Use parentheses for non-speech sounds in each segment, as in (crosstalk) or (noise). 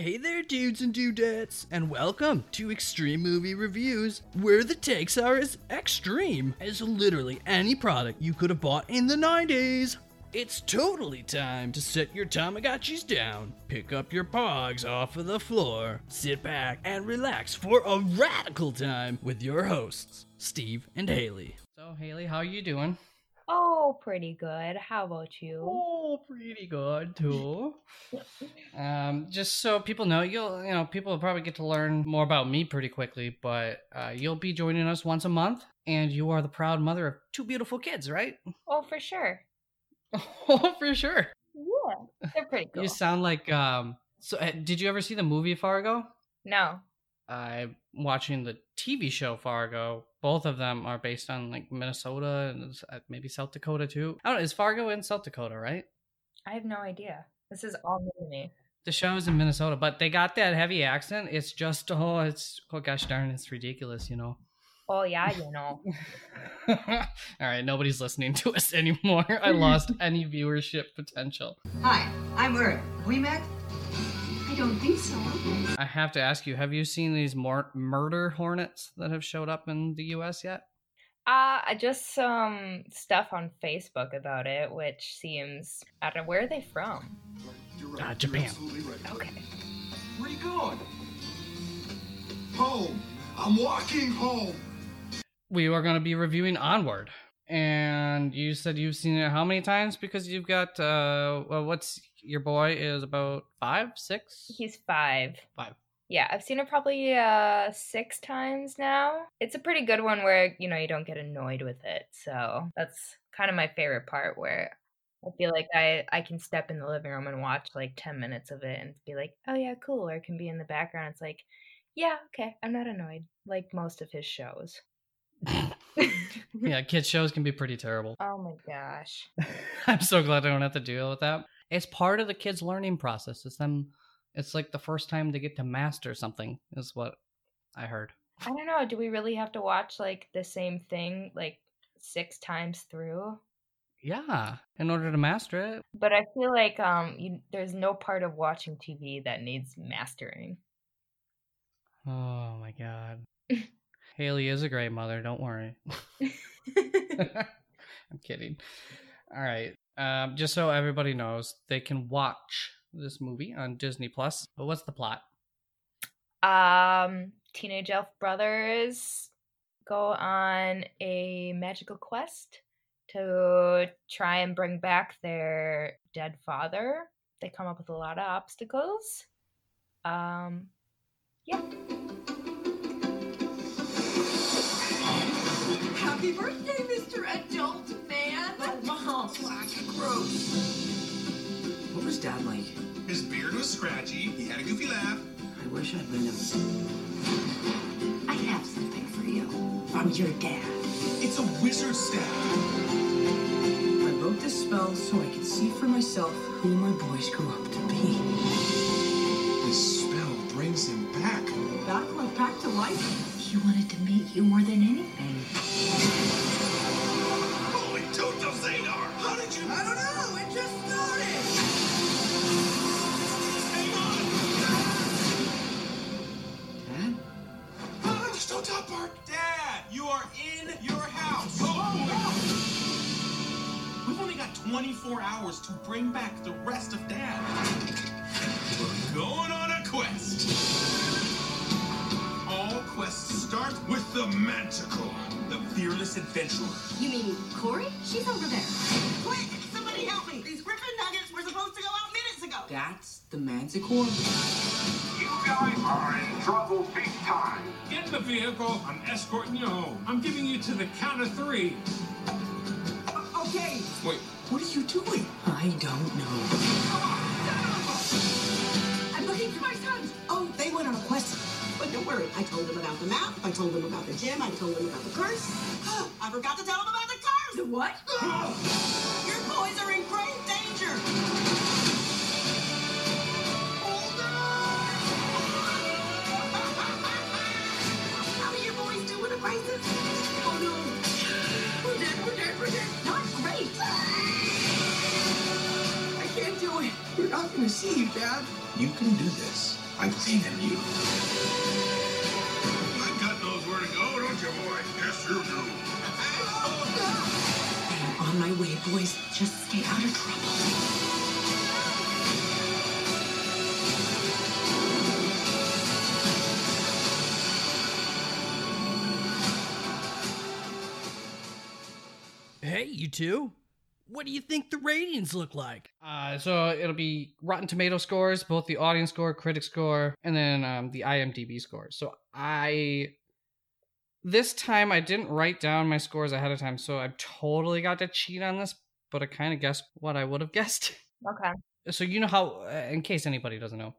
Hey there, dudes and dudettes, and welcome to Extreme Movie Reviews, where the takes are as extreme as literally any product you could have bought in the 90s. It's totally time to set your Tamagotchis down, pick up your pogs off of the floor, sit back, and relax for a radical time with your hosts, Steve and Haley. So, Haley, how are you doing? Oh, pretty good. How about you? Oh, pretty good too. (laughs) um, just so people know, you'll you know people will probably get to learn more about me pretty quickly, but uh, you'll be joining us once a month, and you are the proud mother of two beautiful kids, right? Oh, for sure. (laughs) oh, for sure. Yeah, they're pretty cool. You sound like um. So, uh, did you ever see the movie Fargo? no. I'm watching the TV show Fargo. Both of them are based on like Minnesota and uh, maybe South Dakota too. I don't know. Is Fargo in South Dakota, right? I have no idea. This is all new to me. The show is in Minnesota, but they got that heavy accent. It's just (laughs) oh, it's oh gosh darn, it's ridiculous, you know. Oh, yeah, you know. (laughs) All right, nobody's listening to us (laughs) anymore. I lost any viewership potential. Hi, I'm Uri. Have we met? I don't think so. I have to ask you: Have you seen these mor- murder hornets that have showed up in the U.S. yet? Uh, I just some stuff on Facebook about it, which seems I don't know where are they from. You're Uh. Japan. Right. Okay. Where are you going? Home. I'm walking home. We are going to be reviewing Onward, and you said you've seen it how many times? Because you've got uh, well, what's your boy is about five, six, He's five. five. Yeah, I've seen it probably uh six times now. It's a pretty good one where, you know, you don't get annoyed with it. So that's kind of my favorite part where I feel like I, I can step in the living room and watch like 10 minutes of it and be like, oh yeah, cool. Or it can be in the background. It's like, yeah, okay, I'm not annoyed like most of his shows. (laughs) yeah, kids shows can be pretty terrible. Oh my gosh. (laughs) I'm so glad I don't have to deal with that. It's part of the kids' learning process. It's them. It's like the first time they get to master something. Is what I heard. I don't know. Do we really have to watch like the same thing like six times through? Yeah, in order to master it. But I feel like um you, there's no part of watching TV that needs mastering. Oh my god. (laughs) Haley is a great mother. Don't worry. (laughs) (laughs) I'm kidding. All right. Um, just so everybody knows, they can watch this movie on Disney Plus. But what's the plot? um, teenage elf brothers go on a magical quest to try and bring back their dead father. They come up with a lot of obstacles. Um, yeah. Happy birthday, Mr. Adult Man! Gross. What was Dad like? His beard was scratchy. He had a goofy laugh. I wish I'd been him. I have something for you. From your dad. It's a wizard staff. I wrote this spell so I could see for myself who my boys grew up to be. This spell brings him back. Back like back to life. He wanted to meet you more than anything. Dad? Ah, just don't. Dad, you are in your house. We've only got 24 hours to bring back the rest of Dad. We're going on a quest. All quests start with the Manticore, the fearless adventurer. You mean Corey? She's over there. Quick! Somebody help me. These Griffin nuggets were supposed to go out minutes ago. That's the Manticore? You guys are in trouble big time. Get in the vehicle. I'm escorting you home. I'm giving you to the count of three. O- okay. Wait, what are you doing? I don't know. I'm looking for my sons. Oh, they went on a quest. But don't worry. I told them about the map. I told them about the gym. I told them about the curse. (gasps) I forgot to tell them about the what? (gasps) Your boys are in great danger. Hold on. (laughs) How do your boys do with the races? Oh no. We're dead, we're dead, we're dead. Not great. I can't do it. We're not gonna see you, Dad. You can do this. I believe in you. My gut knows where to go, don't you, boy? Yes, you do. I'm on my way, boys. Just stay out of trouble. Hey, you two. What do you think the ratings look like? Uh, so it'll be Rotten Tomato scores, both the audience score, critic score, and then um, the IMDb scores. So I this time I didn't write down my scores ahead of time, so I totally got to cheat on this, but I kind of guessed what I would have (laughs) guessed. Okay. So you know how, uh, in case anybody doesn't know,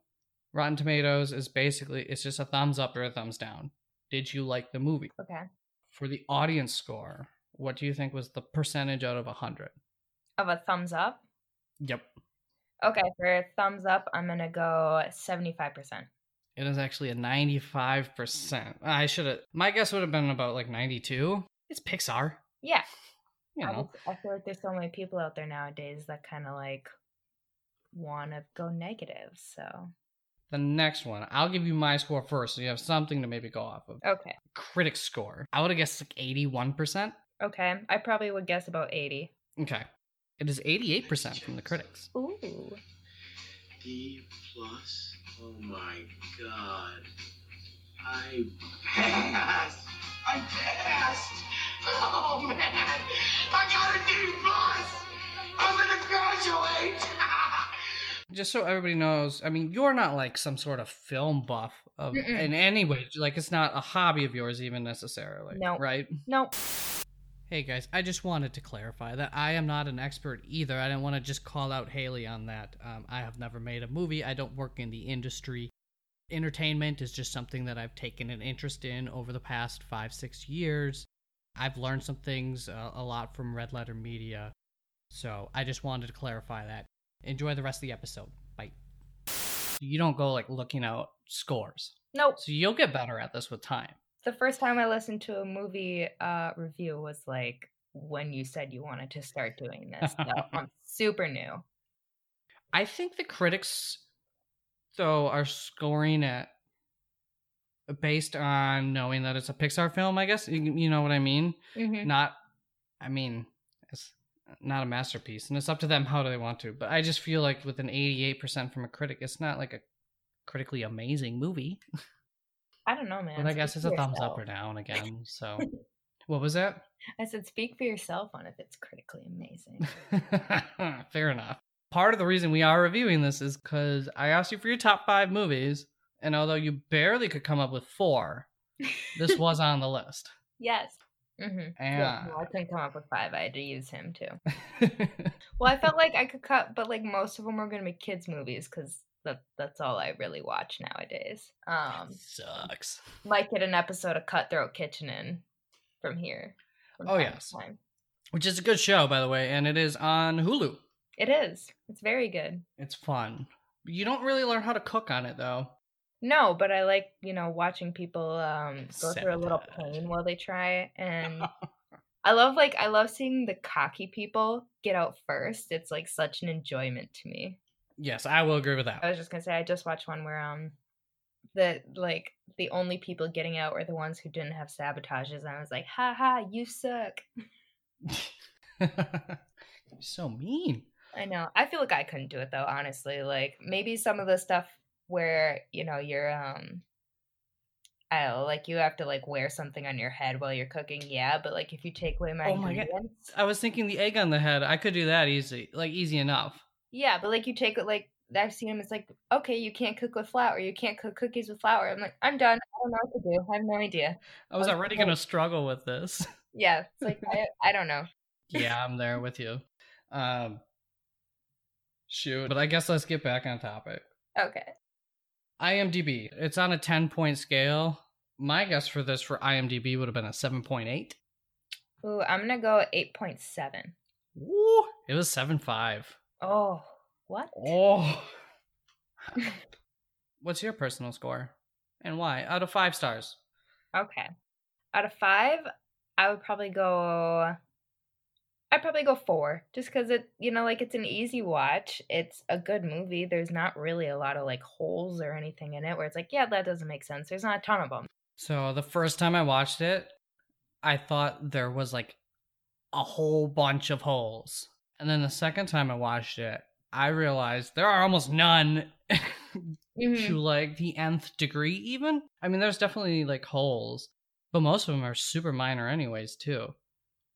Rotten Tomatoes is basically it's just a thumbs up or a thumbs down. Did you like the movie? Okay. For the audience score, what do you think was the percentage out of a hundred? Of a thumbs up. Yep. Okay, for a thumbs up, I'm gonna go 75%. It is actually a 95%. I should have, my guess would have been about like 92. It's Pixar. Yeah. You I, know, just- I feel like there's so many people out there nowadays that kind of like want to go negative. So, the next one, I'll give you my score first so you have something to maybe go off of. okay. Critic score. I would have guessed like 81%. Okay. I probably would guess about 80. Okay. It is 88% from the critics. Ooh. D plus? Oh my god. I passed! I passed! Oh man! I got a D plus! I'm gonna graduate! (laughs) Just so everybody knows, I mean, you're not like some sort of film buff of in any way. Like it's not a hobby of yours even necessarily. No. Right? Nope. Hey guys, I just wanted to clarify that I am not an expert either. I didn't want to just call out Haley on that. Um, I have never made a movie. I don't work in the industry. Entertainment is just something that I've taken an interest in over the past five, six years. I've learned some things uh, a lot from Red Letter Media. So I just wanted to clarify that. Enjoy the rest of the episode. Bye. You don't go like looking out scores. Nope. So you'll get better at this with time. The first time I listened to a movie uh, review was like when you said you wanted to start doing this. So (laughs) I'm super new. I think the critics, though, are scoring it based on knowing that it's a Pixar film. I guess you, you know what I mean. Mhm. Not, I mean, it's not a masterpiece, and it's up to them how do they want to. But I just feel like with an eighty-eight percent from a critic, it's not like a critically amazing movie. I don't know, man. But I guess it's a thumbs up or down (laughs) again. So, what was that? I said, speak for yourself on if it's critically amazing. (laughs) Fair enough. Part of the reason we are reviewing this is because I asked you for your top five movies, and although you barely could come up with four, this was (laughs) on the list. yes. Mm-hmm. Yeah, Yeah. no, I couldn't come up with five. I had to use him too. Well, I felt like I could cut, but like most of them were going to be kids' movies because that that's all I really watch nowadays. Um, Sucks. might get an episode of Cutthroat Kitchen in from here. from Oh, yes. Which is a good show, by the way, and it is on Hulu. it is. It's very good. It's fun. You don't really learn how to cook on it, though. No, but I like you know watching people um go through a little pain while they try, and (laughs) I love like I love seeing the cocky people get out first. It's like such an enjoyment to me. Yes, I will agree with that. I was just gonna say I just watched one where um the like the only people getting out were the ones who didn't have sabotages and I was like, ha ha, you suck. (laughs) You're so mean. I know. I feel like I couldn't do it though, honestly. Like maybe some of the stuff where, you know, you're um I don't know, like you have to like wear something on your head while you're cooking, yeah, but like if you take away my Oh my I was thinking the egg on the head. I could do that easy, like easy enough. Yeah, but like you take it like I've seen them. It's like okay, you can't cook with flour. You can't cook cookies with flour. I'm like, I'm done. I don't know what to do. I have no idea. I was already gonna struggle with this. (laughs) Yeah, it's like I, I don't know. yeah, I'm there with you. Um, shoot, but I guess let's get back on topic. Okay. IMDb. It's on a 10 point scale. My guess for this for IMDb would have been a 7.8. Ooh, I'm gonna go eight point seven. Woo! It was 7.5. Oh, what? Oh. (laughs) What's your personal score? And why? Out of five stars. Okay. Out of five, I would probably go I'd probably go four, just because it, you know, like it's an easy watch. It's a good movie. There's not really a lot of like holes or anything in it where it's like, yeah, that doesn't make sense. There's not a ton of them. So the first time I watched it, I thought there was like a whole bunch of holes. And then the second time I watched it, I realized there are almost none (laughs) Mhm. to like the nth degree, even. I mean, there's definitely like holes, but most of them are super minor, anyways, too.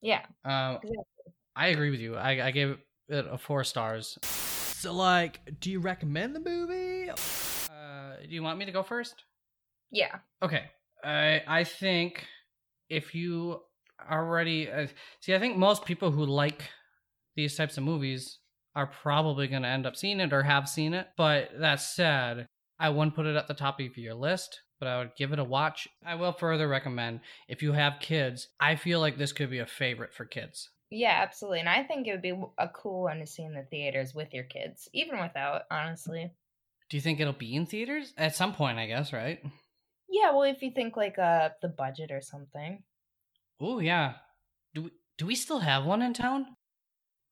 Yeah. Um, Exactly. I agree with you. I, I gave it a four stars. So, like, do you recommend the movie? Uh, do you want me to go first? Yeah. Okay. I I think if you already uh, see, I think most people who like these types of movies are probably going to end up seeing it or have seen it. But that said, I wouldn't put it at the top of your list, but I would give it a watch. I will further recommend if you have kids. I feel like this could be a favorite for kids. Yeah, absolutely. And I think it would be a cool one to see in the theaters with your kids, even without, honestly. Do you think it'll be in theaters at some point? I guess right. Yeah, well, if you think like uh the budget or something. Oh yeah. Do we, do we still have one in town?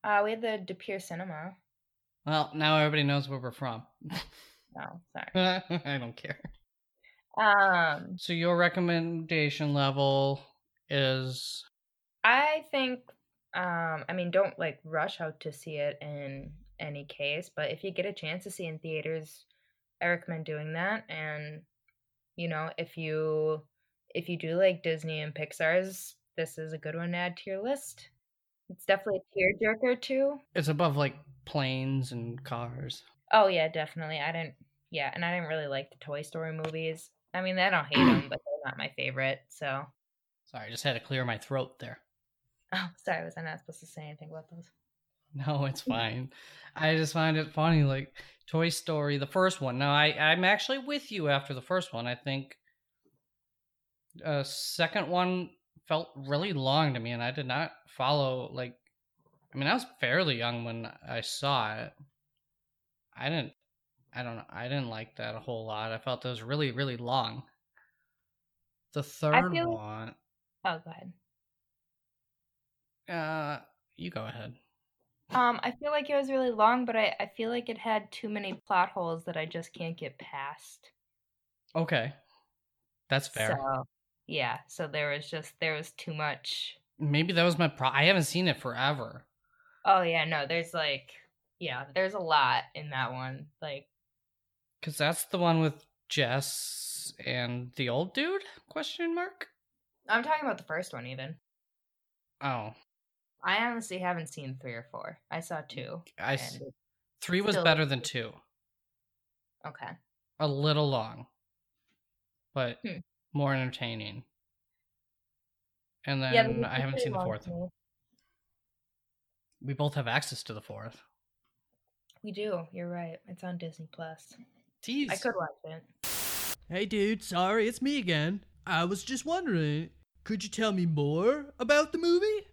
Uh, we had the De Pere Cinema. Well, now everybody knows where we're from. (laughs) oh, sorry. (laughs) I don't care. Um, So your recommendation level is I think, um, I mean, don't like rush out to see it in any case, but if you get a chance to see in theaters, I recommend doing that. And you know, if you if you do like Disney and Pixar's, this is a good one to add to your list. It's definitely a tearjerker too. it's above like planes and cars. Oh yeah, definitely. I didn't. Yeah, and I didn't really like the Toy Story movies. I mean, I don't hate them, (clears throat) but they're not my favorite. So, Sorry, I just had to clear my throat there. oh, sorry, was I not supposed to say anything about those? No, it's (laughs) fine. I just find it funny, like Toy Story, the first one. Now, I I'm actually with you after the first one. I think uh second one felt really long to me, and I did not follow. Like, I mean, I was fairly young when I saw it. I didn't. I don't know. I didn't like that a whole lot. I felt it was really, really long. The third feel- one, Oh, go ahead. uh, you go ahead. Um, I feel like it was really long, but I, I feel like it had too many plot holes that I just can't get past. Okay, that's fair. So, yeah, so there was just there was too much. Maybe that was my pro. I haven't seen it forever. Oh yeah, no, there's like yeah, there's a lot in that one. Like Cause that's the one with Jess and the old dude? Question mark. I'm talking about the first one even. Oh, I honestly haven't seen three or four. I saw two. I s- three was Still- better than two. okay. A little long, but Hmm. More entertaining. And then yeah, I haven't seen the fourth. to. We both have access to the fourth. We do. You're right. It's on Disney Plus. Tease. I could watch it. Hey, dude, sorry, it's me again. I was just wondering, could you tell me more about the movie?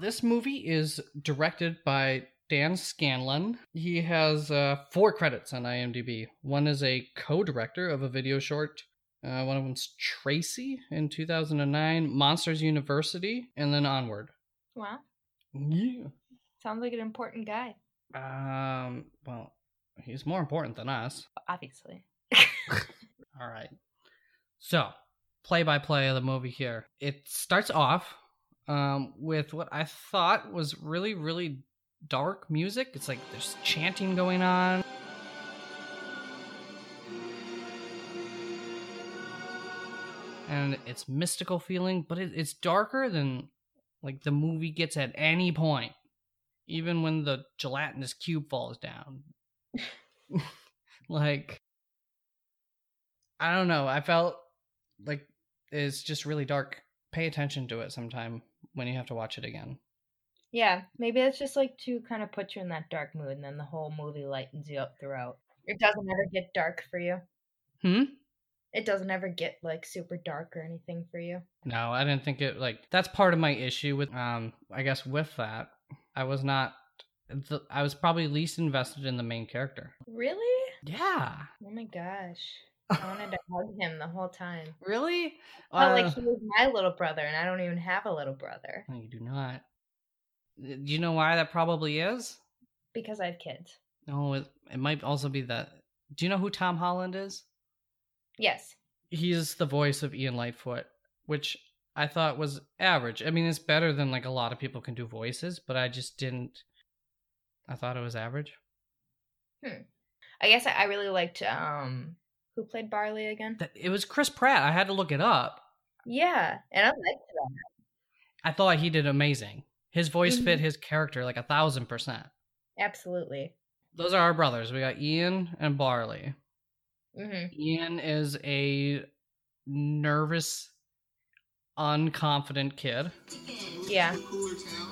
This movie is directed by Dan Scanlon. He has uh, four credits on IMDb. One is a co-director of a video short. Uh, one of them's Tracy in 2009, Monsters University, and then Onward. Wow. Yeah. Sounds like an important guy. Um. Well, he's more important than us. Obviously. (laughs) All right. So, play by play of the movie here. It starts off um, with what I thought was really, really dark music. It's like there's chanting going on. And it's mystical feeling, but it, it's darker than like the movie gets at any point. Even when the gelatinous cube falls down. (laughs) like I don't know. I felt like it's just really dark. Pay attention to it sometime when you have to watch it again. Yeah, maybe it's just like to kind of put you in that dark mood, and then the whole movie lightens you up throughout. It doesn't ever get dark for you. Hmm? It doesn't ever get like super dark or anything for you. No, I didn't think it like that's part of my issue with um I guess with that. I was not the, I was probably least invested in the main character. Really? Yeah. Oh my gosh. I wanted to (laughs) hug him the whole time. Really? Felt Uh, like he was my little brother, and I don't even have a little brother. no, you do not. Do you know why that probably is? Because I have kids. No, it, it might also be that. Do you know who Tom Holland is? Yes. He's the voice of Ian Lightfoot, which I thought was average. I mean, it's better than like a lot of people can do voices, but I just didn't. I thought it was average. Hmm. I guess I, really liked um who played Barley again. It was Chris Pratt. I had to look it up. Yeah, and I liked that. I thought he did amazing. His voice fit Mhm. his character like a thousand percent. Absolutely. Those are our brothers. We got Ian and Barley. Hmm Ian is a nervous, unconfident kid. Yeah.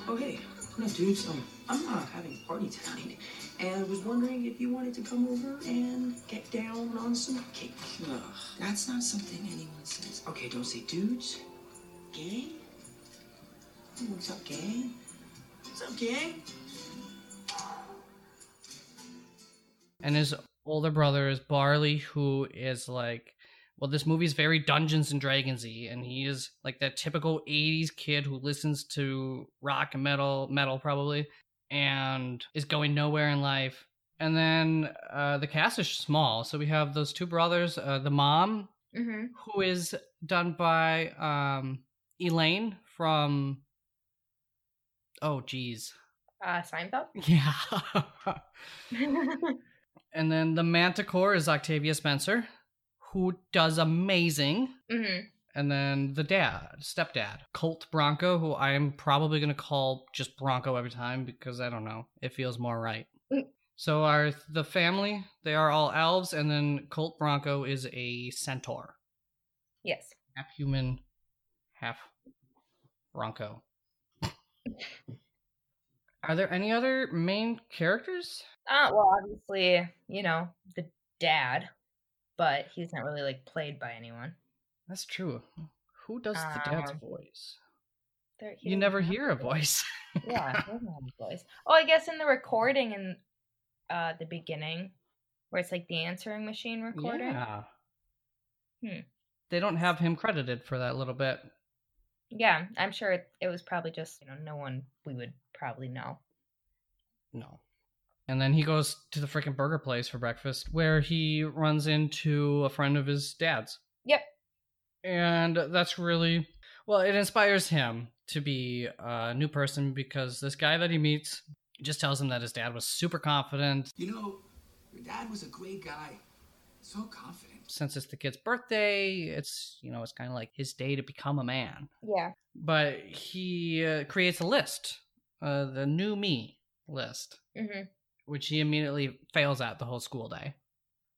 Oh, hey. No, dudes, um, I'm not having a party tonight. And I was wondering if you wanted to come over and get down on some cake. Ugh, that's not something anyone says. Okay, don't say dudes. Gang? What's up, gang? What's up, gang? and his older brother is Barley, who is like, well, this movie's very Dungeons and Dragonsy, and he is like that typical '80s kid who listens to rock and metal, metal probably, and is going nowhere in life. And then uh, the cast is small, so we have those two brothers, uh, the mom, hmm who is done by um, Elaine from. Oh, geez. Uh, Seinfeld. (laughs) Yeah. (laughs) (laughs) And then the Manticore is Octavia Spencer, who does amazing. hmm And then the dad, stepdad, Colt Bronco, who I am probably going to call just Bronco every time because I don't know, it feels more right. Mm. So our the family, they are all elves, and then Colt Bronco is a centaur, Yes. half human, half Bronco. (laughs) Are there any other main characters? Uh, well, obviously, you know the dad, but he's not really like played by anyone. That's true. Who does the dad's Um, voice? There, You never hear a voice. yeah, he doesn't have a voice. (laughs) Oh, I guess in the recording in uh the beginning, where it's like the answering machine recording. Yeah. Hmm. They don't have him credited for that little bit. Yeah, I'm sure it, it was probably just you know no one we would probably know. No. And then he goes to the freaking burger place for breakfast where he runs into a friend of his dad's. Yep. And that's really well, it inspires him to be a new person because this guy that he meets just tells him that his dad was super confident You know, your dad was a great guy. So confident. since it's the kid's birthday. It's, you know, it's kind of like his day to become a man. Yeah. But he uh, creates a list, uh, the new me list. hmm which he immediately fails at the whole school day.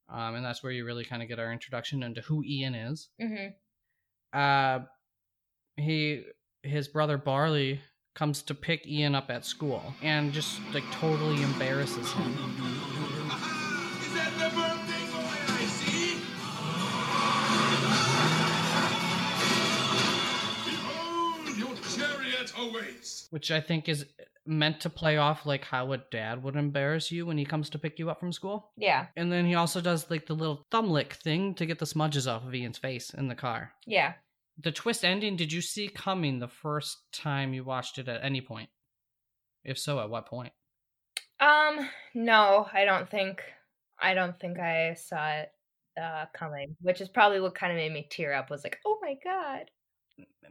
Um, and that's where you really kind of get our introduction into who Ian is. hmm Uh, he, his brother Barley, comes to pick Ian up at school and just like totally embarrasses him. Is that the birthday boy I see? Behold, your chariot awaits. Which I think is meant to play off like how a dad would embarrass you when he comes to pick you up from school. Yeah. And then he also does like the little thumb lick thing to get the smudges off of Ian's face in the car. Yeah. the twist ending did you see coming the first time you watched it at any point if so at what point Um. No, I don't think. I don't think I saw it uh coming, which is probably what kind of made me tear up. Was like, oh my god.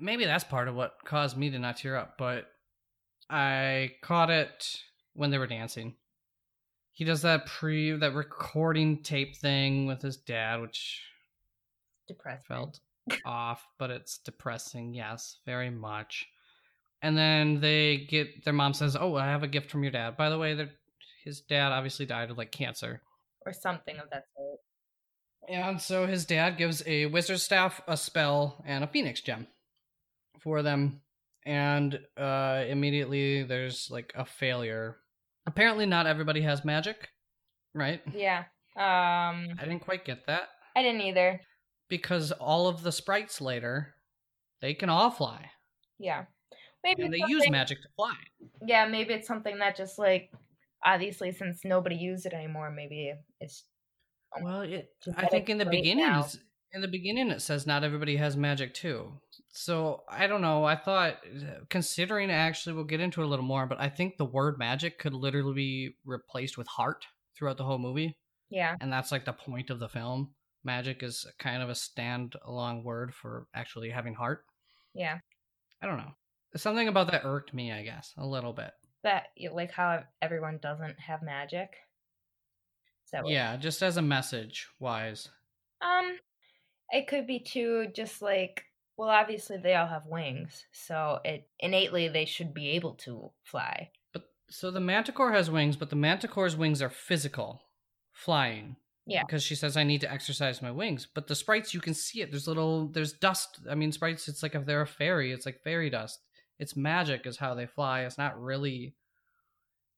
maybe that's part of what caused me to not tear up but i caught it when they were dancing he does that pre that recording tape thing with his dad which Depressed. felt off but it's depressing yes very much and then they get their mom says oh i have a gift from your dad by the way that his dad obviously died of like cancer or something of that sort. And so his dad gives a wizard staff, a spell, and a phoenix gem for them. And uh, immediately there's like a failure. Apparently, not everybody has magic, right? Yeah. Um. I didn't quite get that I didn't either. because all of the sprites later, they can all fly, Yeah. Maybe and they use magic to fly. Yeah, maybe it's something that just like obviously since nobody used it anymore, maybe it's Well, it, I think in the beginning, in the beginning, it says not everybody has magic too. So I don't know. I thought, considering actually, we'll get into it a little more, but I think the word magic could literally be replaced with heart throughout the whole movie. Yeah. And that's like the point of the film. Magic is kind of a stand-alone word for actually having heart. Yeah. I don't know. Something about that irked me, I guess, a little bit. That like how everyone doesn't have magic. So Yeah, just as a message wise. Um, it could be too just like well, obviously they all have wings, so it innately they should be able to fly. But so the manticore has wings, but the manticore's wings are physical, flying. Yeah. Because she says I need to exercise my wings. But the sprites you can see it. There's little there's dust. I mean sprites it's like if they're a fairy, it's like fairy dust. It's magic is how they fly. It's not really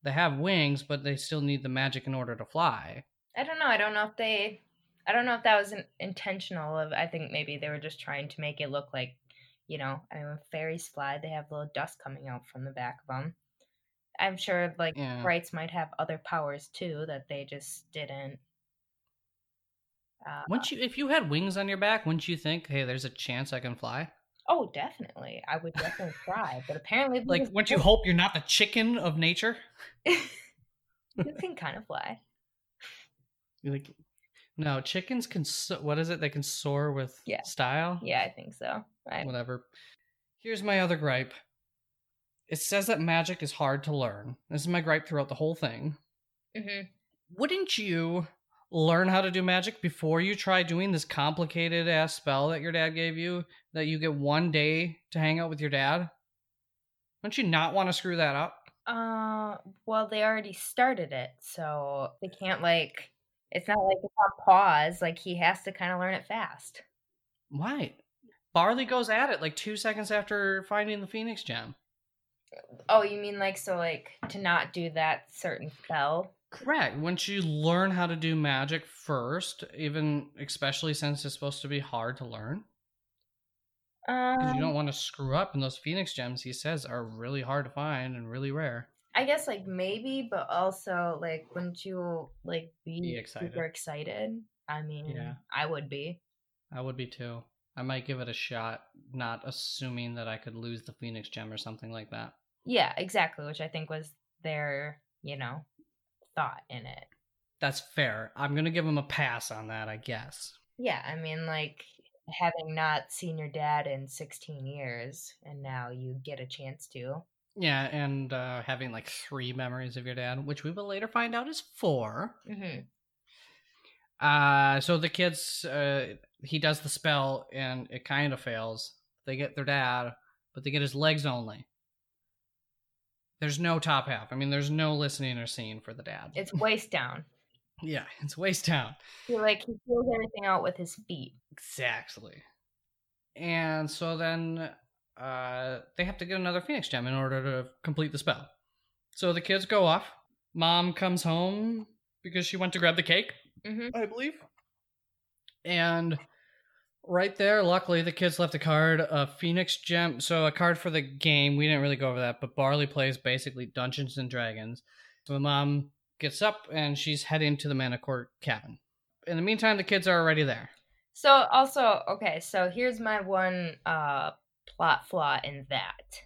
they have wings, but they still need the magic in order to fly. I don't know. I don't know if they. I don't know if that was an intentional. Of I think maybe they were just trying to make it look like, you know, I mean, when fairies fly, they have little dust coming out from the back of them. I'm sure like Yeah. sprites might have other powers too that they just didn't. Uh, Once you if you had wings on your back, wouldn't you think, hey, there's a chance I can fly? oh, definitely. I would definitely try, but apparently, Like, wouldn't you hope you're not the chicken of nature? (laughs) you can kind of fly. You're like, no, chickens can. So- what is it? They can soar with Yeah. style. Yeah, I think so. Right. Whatever. Here's my other gripe. It says that magic is hard to learn. This is my gripe throughout the whole thing. hmm Wouldn't you learn how to do magic before you try doing this complicated ass spell that your dad gave you? That you get one day to hang out with your dad? Don't you not want to screw that up? Uh, well, they already started it, so they can't like. It's not like it's on pause. Like he has to kind of learn it fast. Why? Barley goes at it like two seconds after finding the Phoenix Gem. Oh, you mean like so like to not do that certain spell? Correct. Once you learn how to do magic first, even especially since it's supposed to be hard to learn, Um, you don't want to screw up, and those Phoenix gems, he says, are really hard to find and really rare. I guess like maybe, but also like wouldn't you like be, Be excited. super excited? I mean, Yeah. I would be. I would be too. I might give it a shot, not assuming that I could lose the Phoenix gem or something like that. Yeah, exactly. Which I think was their you know thought in it. That's fair. I'm gonna give him a pass on that, I guess. Yeah, I mean, like having not seen your dad in 16 years, and now you get a chance to. Yeah, and uh, having like three memories of your dad, which we will later find out is 4 hmm Uh, so the kids, uh, he does the spell and it kind of fails. They get their dad, but they get his legs only. There's no top half. I mean, there's no listening or seeing for the dad. It's waist down. (laughs) yeah, it's waist down. He like he feels everything out with his feet. Exactly. And so then uh, they have to get another Phoenix gem in order to complete the spell. So the kids go off. Mom comes home because she went to grab the cake, hmm I believe. And right there, luckily, the kids left a card, a Phoenix gem. So a card for the game. We didn't really go over that, but Barley plays basically Dungeons and Dragons. So the mom gets up and she's heading to the Manticore cabin. In the meantime, the kids are already there. So also, okay, so here's my one uh plot flaw in that.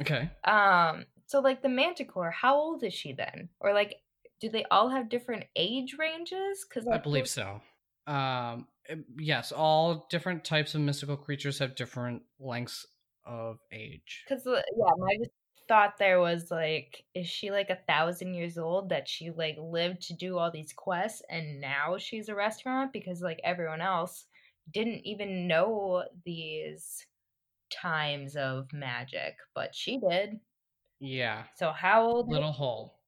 Okay. Um, so like the Manticore, how old is she then? Or like, do they all have different age ranges? Because I believe so. Um, eh, yes, all different types of mystical creatures have different lengths of age. Because yeah, my just thought there was like, is she like a thousand years old that she like lived to do all these quests and now she's a restaurant because like everyone else didn't even know these times of magic, but she did. Yeah, So how old? little hole.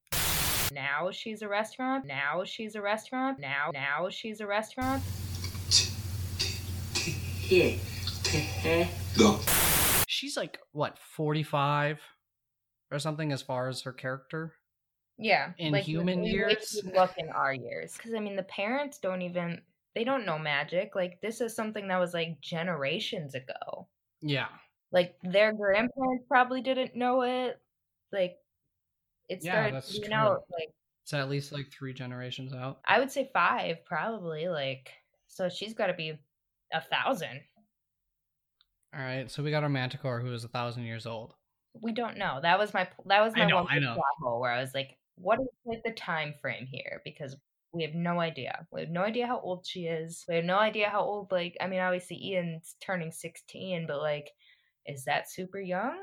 Now she's a restaurant. Now she's a restaurant. Now now she's a restaurant. She's like what forty five or something as far as her character. Yeah, In like, human years? Look in our years, because I mean, the parents don't even they don't know magic. Like this is something that was like generations ago. Yeah, Like their grandparents probably didn't know it. Like it Yeah, started being true. out like it's at least like three generations out. I would say five probably. Like so she's got to be a thousand. All right, so we got our Manticore, who is a thousand years old. We don't know. That was my that was I my know, one I know. where I was like, what is like the time frame here? Because we have no idea. We have no idea how old she is. We have no idea how old like I mean obviously Ian's turning 16, but like is that super young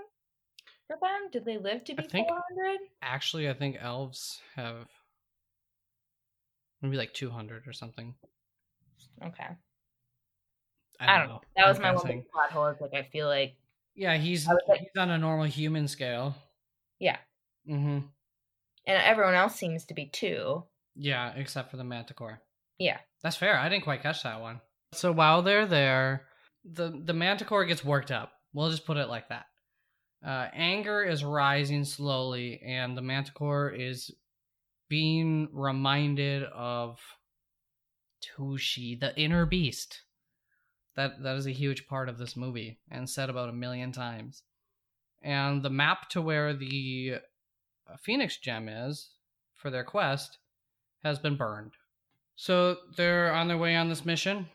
for them? Did they live to be think- 400? Actually, I think elves have maybe like 200 or something. Okay. I I don't, don't know. know. That was my one big plot hole. It's like I feel like Yeah, he's like- he's on a normal human scale. yeah. Mm-hmm. And everyone else seems to be too. Yeah, except for the Manticore. Yeah. That's fair. I didn't quite catch that one. So while they're there, the the Manticore gets worked up. We'll just put it like that. Uh, anger is rising slowly, and the Manticore is being reminded of Tushi, the inner beast. That that is a huge part of this movie, and said about a million times. And the map to where the Phoenix Gem is for their quest has been burned. So they're on their way on this mission.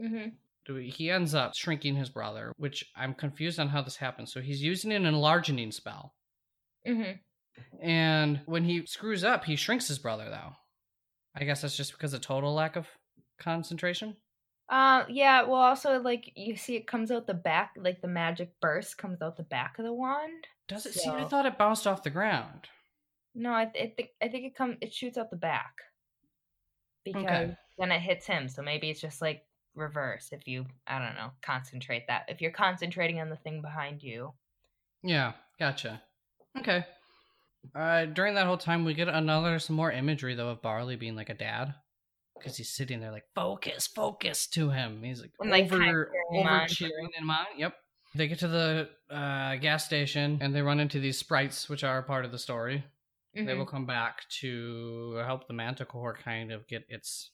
Mm-hmm. He ends up shrinking his brother, which I'm confused on how this happens. So he's using an enlarging spell. Mm-hmm. And when he screws up, he shrinks his brother, though. I guess that's just because of total lack of concentration. Uh, yeah. Well, also like you see, it comes out the back, like the magic burst comes out the back of the wand. Does it? See, I thought it bounced off the ground. No, I, th- I think I think it comes it shoots out the back because Okay. then it hits him. So maybe it's just like reverse if you I don't know concentrate that if you're concentrating on the thing behind you. Yeah, gotcha. Okay. Uh, during that whole time, we get another some more imagery though of Barley being like a dad, because he's sitting there like focus, focus to him. He's like And, like, over over cheering him on. Yep. They get to the uh, gas station and they run into these sprites, which are part of the story. They Mhm. will come back to help the Manticore kind of get its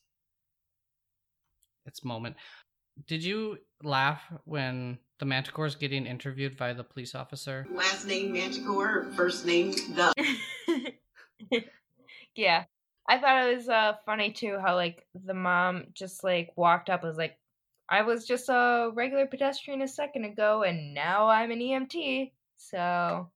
its moment. Did you laugh when the Manticore is getting interviewed by the police officer? Last name Manticore, first name the. (laughs) yeah, I thought it was uh funny too how like the mom just like walked up and was like, I was just a regular pedestrian a second ago and now I'm an EMT. So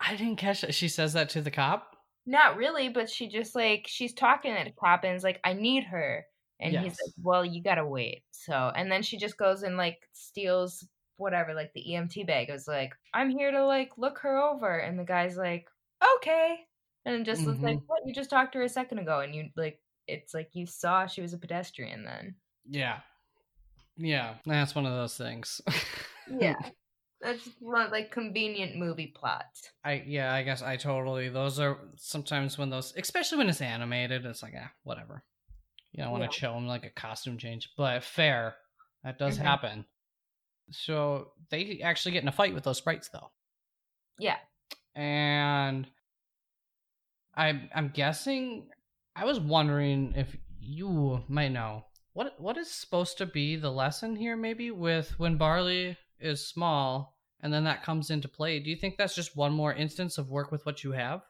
I didn't catch that. She says that to the cop. Not really, but she just like she's talking to the cop and is like, I need her. And he's like, Well, you gotta wait. So and then she just goes and like steals whatever, like the EMT bag. It was like, I'm here to like look her over. And the guy's like, Okay. And just was like, mm-hmm. What? You just talked to her a second ago and you like it's like you saw she was a pedestrian then. Yeah. Yeah, that's one of those things. Yeah. (laughs) (laughs) That's like convenient movie plots. I yeah, I guess I totally. Those are sometimes when those, especially when it's animated, it's like ah, whatever. You don't want Yeah. to show them like a costume change, but fair. That does Mhm. happen. So they actually get in a fight with those sprites though, Yeah. and I I'm guessing. I was wondering if you might know what what is supposed to be the lesson here, maybe with when barley is small and then that comes into play. Do you think that's just one more instance of work with what you have,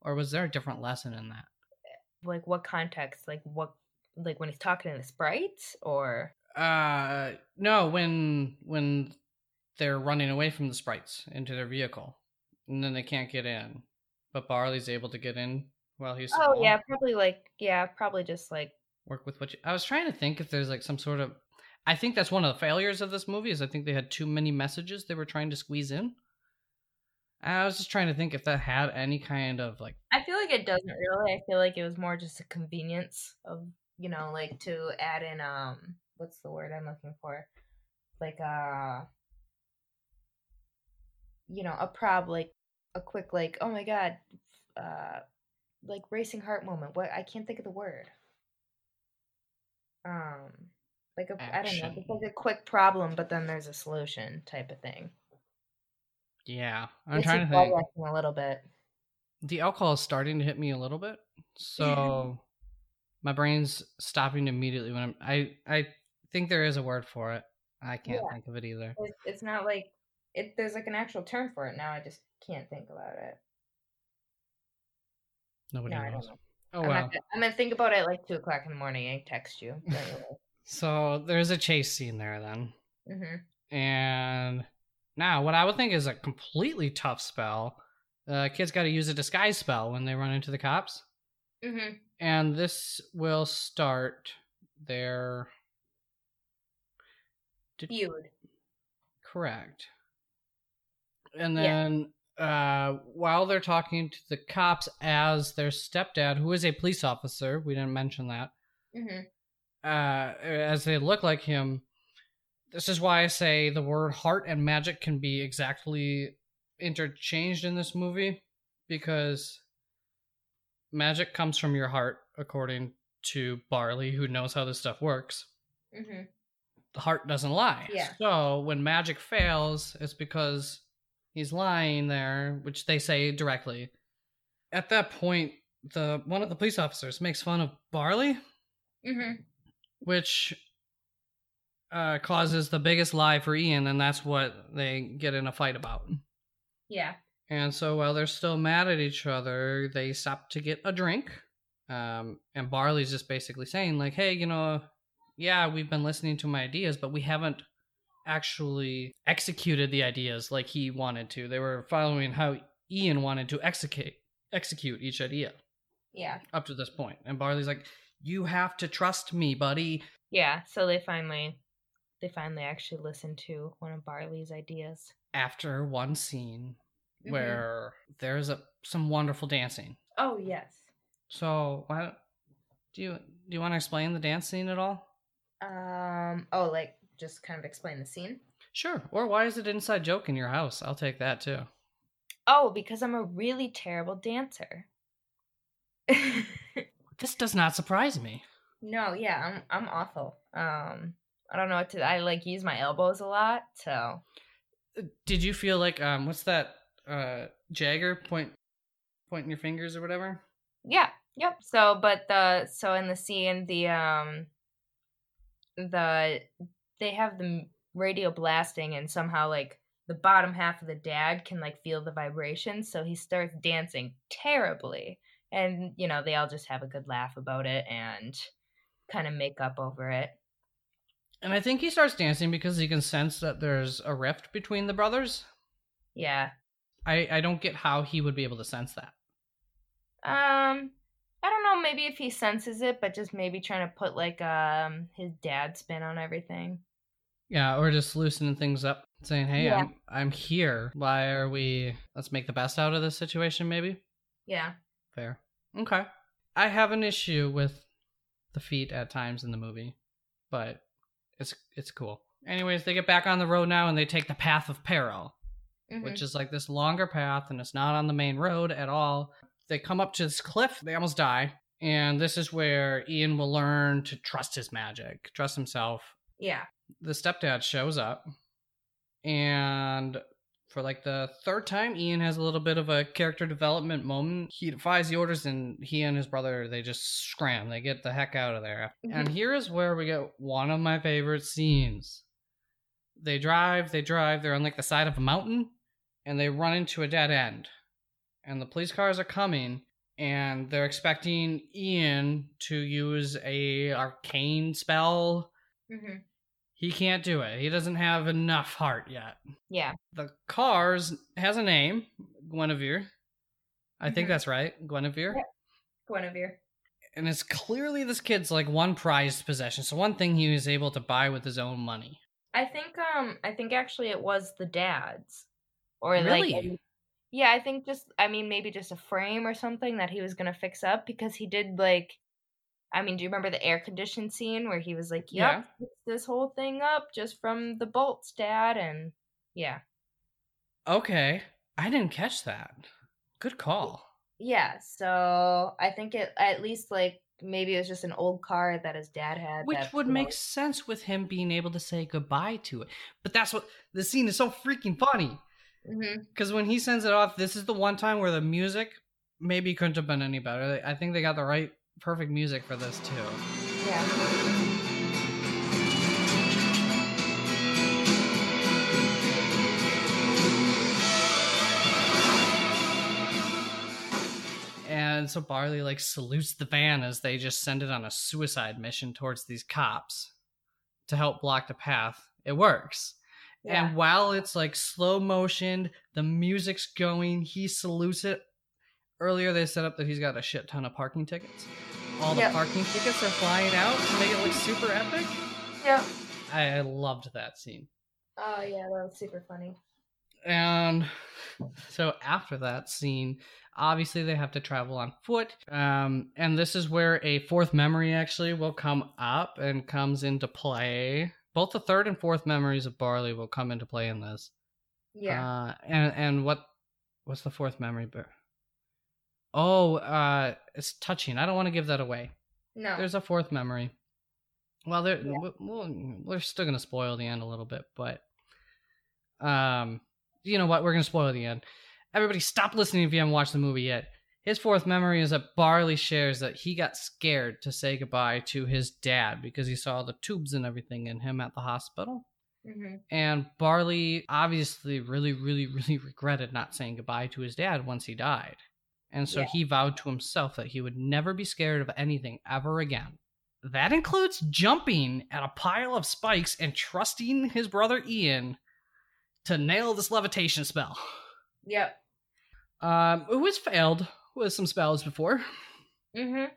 or was there a different lesson in that? Like what context? Like what like when he's talking to the sprites or Uh, no, when when they're running away from the sprites into their vehicle, and then they can't get in, but Barley's able to get in while he's Oh small. yeah, probably like yeah, probably just like work with what you. I was trying to think if there's like some sort of. I think that's one of the failures of this movie is I think they had too many messages they were trying to squeeze in. I was just trying to think if that had any kind of like I feel like it doesn't really. I feel like it was more just a convenience of you know like to add in um what's the word I'm looking for like uh you know a prob like a quick like oh my god uh like racing heart moment what I can't think of the word um like a I don't know it's like a quick problem but then there's a solution type of thing yeah. I'm Makes trying to think. a little bit The alcohol is starting to hit me a little bit, (laughs) so my brain's stopping immediately when I'm. I I think there is a word for it. I can't Yeah. think of it either. It's, it's not like it. There's like an actual term for it now. I just can't think about it. Nobody No, knows. know. Oh I'm, well. gonna, I'm gonna think about it at like two o'clock in the morning and text you. So there's a chase scene there then. mm-hmm. And now, what I would think is a completely tough spell. Uh, kids got to use a disguise spell when they run into the cops. Mm-hmm. And this will start their. Feud. Correct. And Yeah. then uh, while they're talking to the cops as their stepdad, who is a police officer, we didn't mention that, Mm-hmm. Uh, as they look like him. This is why I say the word heart and magic can be exactly interchanged in this movie because magic comes from your heart, according to Barley, who knows how this stuff works. Mm-hmm. The heart doesn't lie. Yeah. So when magic fails, it's because he's lying there, which they say directly. At that point, the one of the police officers makes fun of Barley Mm-hmm. Which uh, causes the biggest lie for Ian, and that's what they get in a fight about. Yeah. And so while they're still mad at each other, they stop to get a drink. Um, and Barley's just basically saying, like, hey, you know, yeah, we've been listening to my ideas, but we haven't actually executed the ideas like he wanted to. They were following how Ian wanted to execute execute each idea Yeah. up to this point. And Barley's like, you have to trust me, buddy. Yeah. So they finally, they finally actually listened to one of Barley's ideas. after one scene Mhm. where there's a some wonderful dancing. Oh yes. So why don't, you do you want to explain the dance scene at all? Um. Oh, like just kind of explain the scene. Sure. Or why is it inside joke in your house? I'll take that too. Oh, because I'm a really terrible dancer. (laughs) This does not surprise me. no, yeah, I'm I'm awful. Um, I don't know what to. I like use my elbows a lot, so Uh, Did you feel like um what's that uh Jagger point pointing your fingers or whatever? yeah, yep. So, but the so in the scene, the um, the they have the radio blasting, and somehow like the bottom half of the dad can like feel the vibrations, so he starts dancing terribly, and you know they all just have a good laugh about it and kind of make up over it. And I think he starts dancing because he can sense that there's a rift between the brothers. Yeah. I I don't get how he would be able to sense that. Um, I don't know. Maybe if he senses it, but just maybe trying to put like um his dad spin on everything. Yeah, or just loosening things up, saying, "Hey, Yeah. I'm I'm here. Why are we? Let's make the best out of this situation. Maybe Yeah. Fair. Okay. I have an issue with the feet at times in the movie, but it's it's cool. Anyways, they get back on the road now and they take the path of peril, which mm-hmm. is like this longer path, and it's not on the main road at all. They come up to this cliff. They almost die, and this is where Ian will learn to trust his magic, trust himself, Yeah. the stepdad shows up and for like the third time ian has a little bit of a character development moment. He defies the orders and he and his brother they just scram. They get the heck out of there. And here is where we get one of my favorite scenes. They drive they drive they're on like the side of a mountain and they run into a dead end. And the police cars are coming and they're expecting ian to use a arcane spell hmm he can't do it. He doesn't have enough heart yet. Yeah. The cars has a name, Guinevere. I think Mhm. that's right, Guinevere. Yeah. Guinevere. And it's clearly this kid's like one prized possession. So one thing he was able to buy with his own money. I think um I think actually it was the dad's. Or Really? like Yeah, I think just I mean maybe just a frame or something that he was gonna fix up because he did like I mean, do you remember the air conditioned scene where he was like, Yep, Yeah. this whole thing up just from the bolts, Dad and yeah. Okay. I didn't catch that. Good call. Yeah, so I think it at least like maybe it was just an old car that his dad had. Which would make sense with him being able to say goodbye to it. But that's what the scene is so freaking funny. Mm-hmm. Because when he sends it off, this is the one time where the music maybe couldn't have been any better. I think they got the right, perfect music for this too. Yeah. And so Barley like salutes the van as they just send it on a suicide mission towards these cops to help block the path. It works. Yeah. And while it's like slow motion, the music's going, he salutes it. Earlier, they set up that he's got a shit ton of parking tickets. All the Yep. parking tickets are flying out to make it look super epic. Yeah. I, I loved that scene. Oh yeah, that was super funny. And so after that scene, obviously they have to travel on foot. Um, and this is where a fourth memory actually will come up and comes into play. Both the third and fourth memories of Barley will come into play in this. Yeah. Uh, and and what what's the fourth memory? Bar- Oh, uh, it's touching. I don't want to give that away. no. There's a fourth memory. Well, there we- we'll, we're still gonna spoil the end a little bit, but um, you know what? We're gonna spoil the end. Everybody, stop listening if you haven't watched the movie yet. His fourth memory is that Barley shares that he got scared to say goodbye to his dad because he saw the tubes and everything in him at the hospital. hmm And Barley obviously really, really, really regretted not saying goodbye to his dad once he died. And so Yeah. he vowed to himself that he would never be scared of anything ever again. That includes jumping at a pile of spikes and trusting his brother Ian to nail this levitation spell. Yep. Um, who has failed with some spells before, Mm-hmm.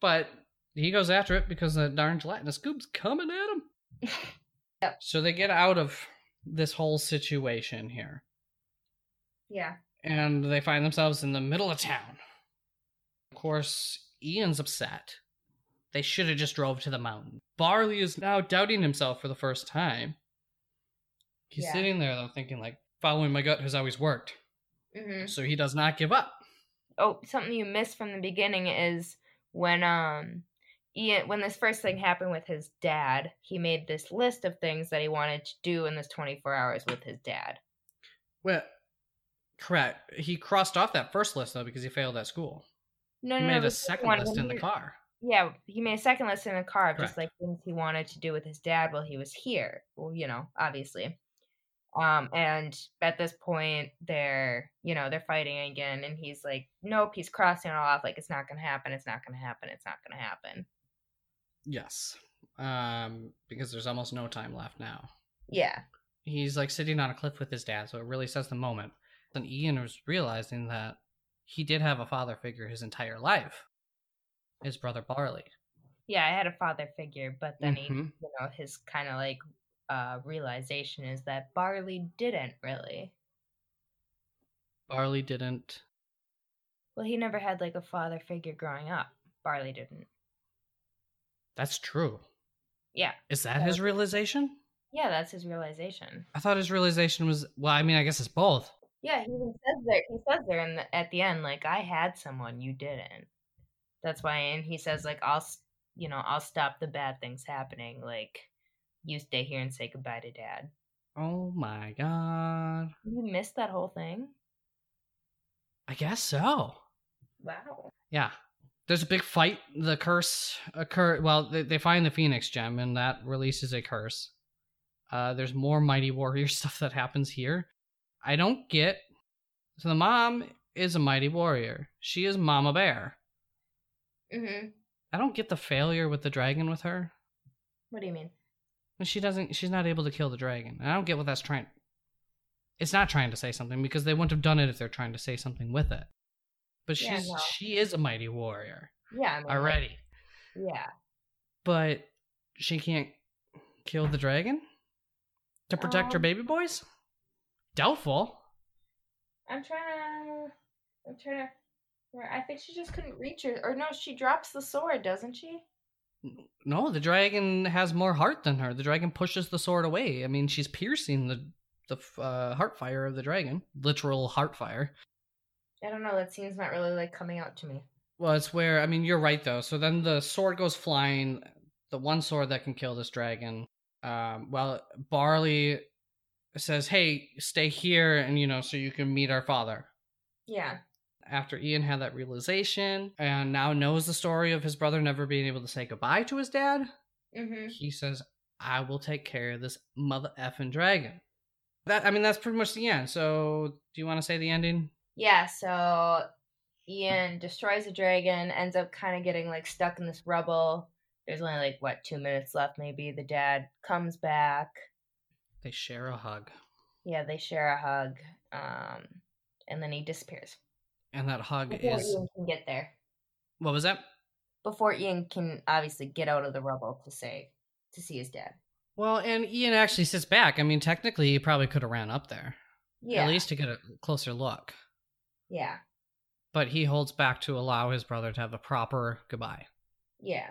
but he goes after it because the darn gelatinous goop's coming at him. (laughs) Yep. So they get out of this whole situation here. Yeah. And they find themselves in the middle of town. Of course, Ian's upset. They should have just drove to the mountain. Barley is now doubting himself for the first time. He's Yeah. sitting there though, thinking like, following my gut has always worked. hmm So he does not give up. Oh, something you missed from the beginning is when um Ian when this first thing happened with his dad, he made this list of things that he wanted to do in this 24 hours with his dad. Well, correct. He crossed off that first list though because he failed at school. No, he no, no, made the a second one, list in the car. Yeah, he made a second list in the car of Correct. just like things he wanted to do with his dad while he was here. Well, you know, obviously. Um, and at this point, they're you know they're fighting again, and he's like, nope, he's crossing it all off. Like it's not gonna happen. It's not gonna happen. It's not gonna happen. Yes. Um, because there's almost no time left now. Yeah. he's like sitting on a cliff with his dad, so it really sets the moment. And Ian was realizing that he did have a father figure his entire life, his brother Barley. Yeah, I had a father figure, but then he, Mhm. you know, his kind of like uh realization is that Barley didn't really. Barley didn't. Well, he never had like a father figure growing up. Barley didn't. That's true. Yeah. Is that That his realization? Yeah, that's his realization. I thought his realization was well. I mean, I guess it's both. Yeah, he even says there. He says there in the, at the end, like, "I had someone, you didn't." That's why, and he says, like, "I'll, you know, I'll stop the bad things happening. Like, you stay here and say goodbye to Dad." Oh my god! You missed that whole thing. I guess so. Wow. Yeah. There's a big fight. The curse occur. Well, they, they find the Phoenix gem, and that releases a curse. Uh, there's more Mighty Warrior (laughs) stuff that happens here. I don't get. So the mom is a Mighty Warrior. She is Mama Bear. Mhm. I don't get the failure with the dragon with her. What do you mean? She doesn't. She's not able to kill the dragon. I don't get what that's trying. It's not trying to say something because they wouldn't have done it if they're trying to say something with it. But Yeah, she's no. she is a mighty warrior Yeah. I mean, already. yeah. but she can't kill the dragon to protect her Um, baby boys. Doubtful. I'm trying to. I'm trying to. I think she just couldn't reach her. Or no, she drops the sword, doesn't she? No, the dragon has more heart than her. The dragon pushes the sword away. I mean, she's piercing the the uh, heart fire of the dragon, literal heart fire. I don't know. That seems not really like coming out to me. Well, it's where I mean, you're right though. So then the sword goes flying. The one sword that can kill this dragon. Um, well, Barley says, "Hey, stay here, and you know, so you can meet our father." Yeah. after Ian had that realization and now knows the story of his brother never being able to say goodbye to his dad, Mm-hmm. he says, I will take care of this mother effing dragon. That I mean that's pretty much the end. So do you want to say the ending? Yeah. So Ian destroys the dragon, ends up kind of getting like stuck in this rubble. There's only like what two minutes left, maybe. The dad comes back. They share a hug. Yeah, they share a hug, um, and then he disappears And that hug before is. Ian can get there. What was that? Before Ian can obviously get out of the rubble to say to see his dad. Well, and Ian actually sits back. I mean, technically, he probably could have ran up there. Yeah, At least to get a closer look. yeah, But he holds back to allow his brother to have a proper goodbye. yeah,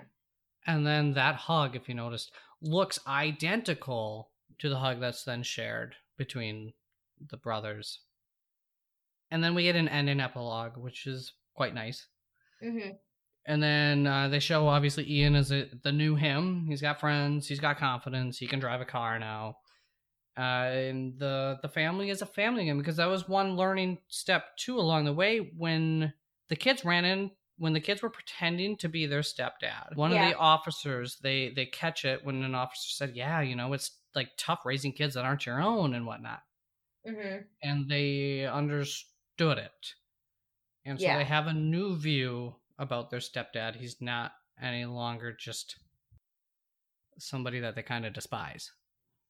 And then that hug, if you noticed, looks identical to the hug that's then shared between the brothers. And then we get an end and epilogue, which is quite nice. hmm And then uh, they show obviously Ian is a, the new him. He's got friends. He's got confidence. He can drive a car now. Uh, and the the family is a family again because that was one learning step too along the way when the kids ran in when the kids were pretending to be their stepdad. One Yeah. of the officers they they catch it when an officer said, "Yeah, you know it's like tough raising kids that aren't your own and whatnot," hmm and they understood it. And so Yeah. they have a new view about their stepdad. He's not any longer just somebody that they kind of despise.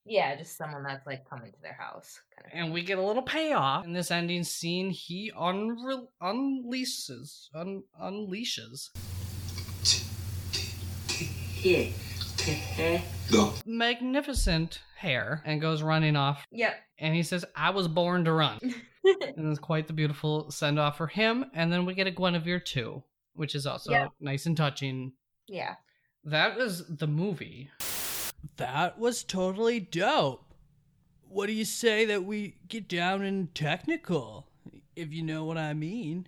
yeah, just someone that's like coming to their house, kind of. And we get a little payoff in this ending scene. He unre- unleashes, un- unleashes Eh? magnificent hair and goes running off. Yep. And he says, "I was born to run." (laughs) and it's quite the beautiful send off for him. And then we get a Guinevere too, which is also Yeah. nice and touching. Yeah. That is the movie. That was totally dope. What do you say that we get down in technical, if you know what I mean?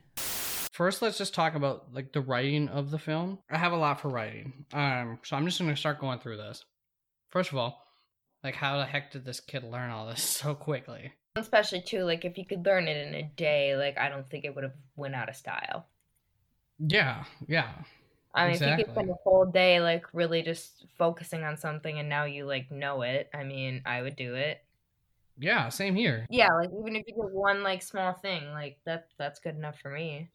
First, let's just talk about like the writing of the film. I have a lot for writing, um, so I'm just gonna start going through this. First of all, like how the heck did this kid learn all this (laughs) so quickly? Especially too, like if you could learn it in a day, like I don't think it would have went out of style. Yeah, yeah, I mean, if you could spend a whole day like really just focusing on something and now you like know it, I mean, I would do it. yeah. Same here. Yeah, like even if you get one like small thing, like that that's good enough for me.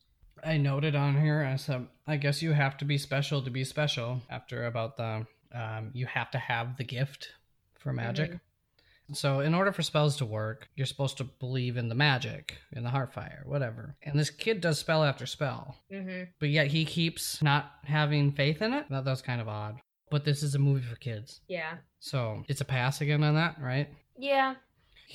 I noted on here as a, I guess you have to be special to be special. After about the, um, you have to have the gift for magic. So in order for spells to work, you're supposed to believe in the magic, in the heartfire, whatever. And this kid does spell after spell, Mm-hmm. but yet he keeps not having faith in it. That, that's kind of odd. But this is a movie for kids, Yeah. so it's a pass again on that, right? Yeah.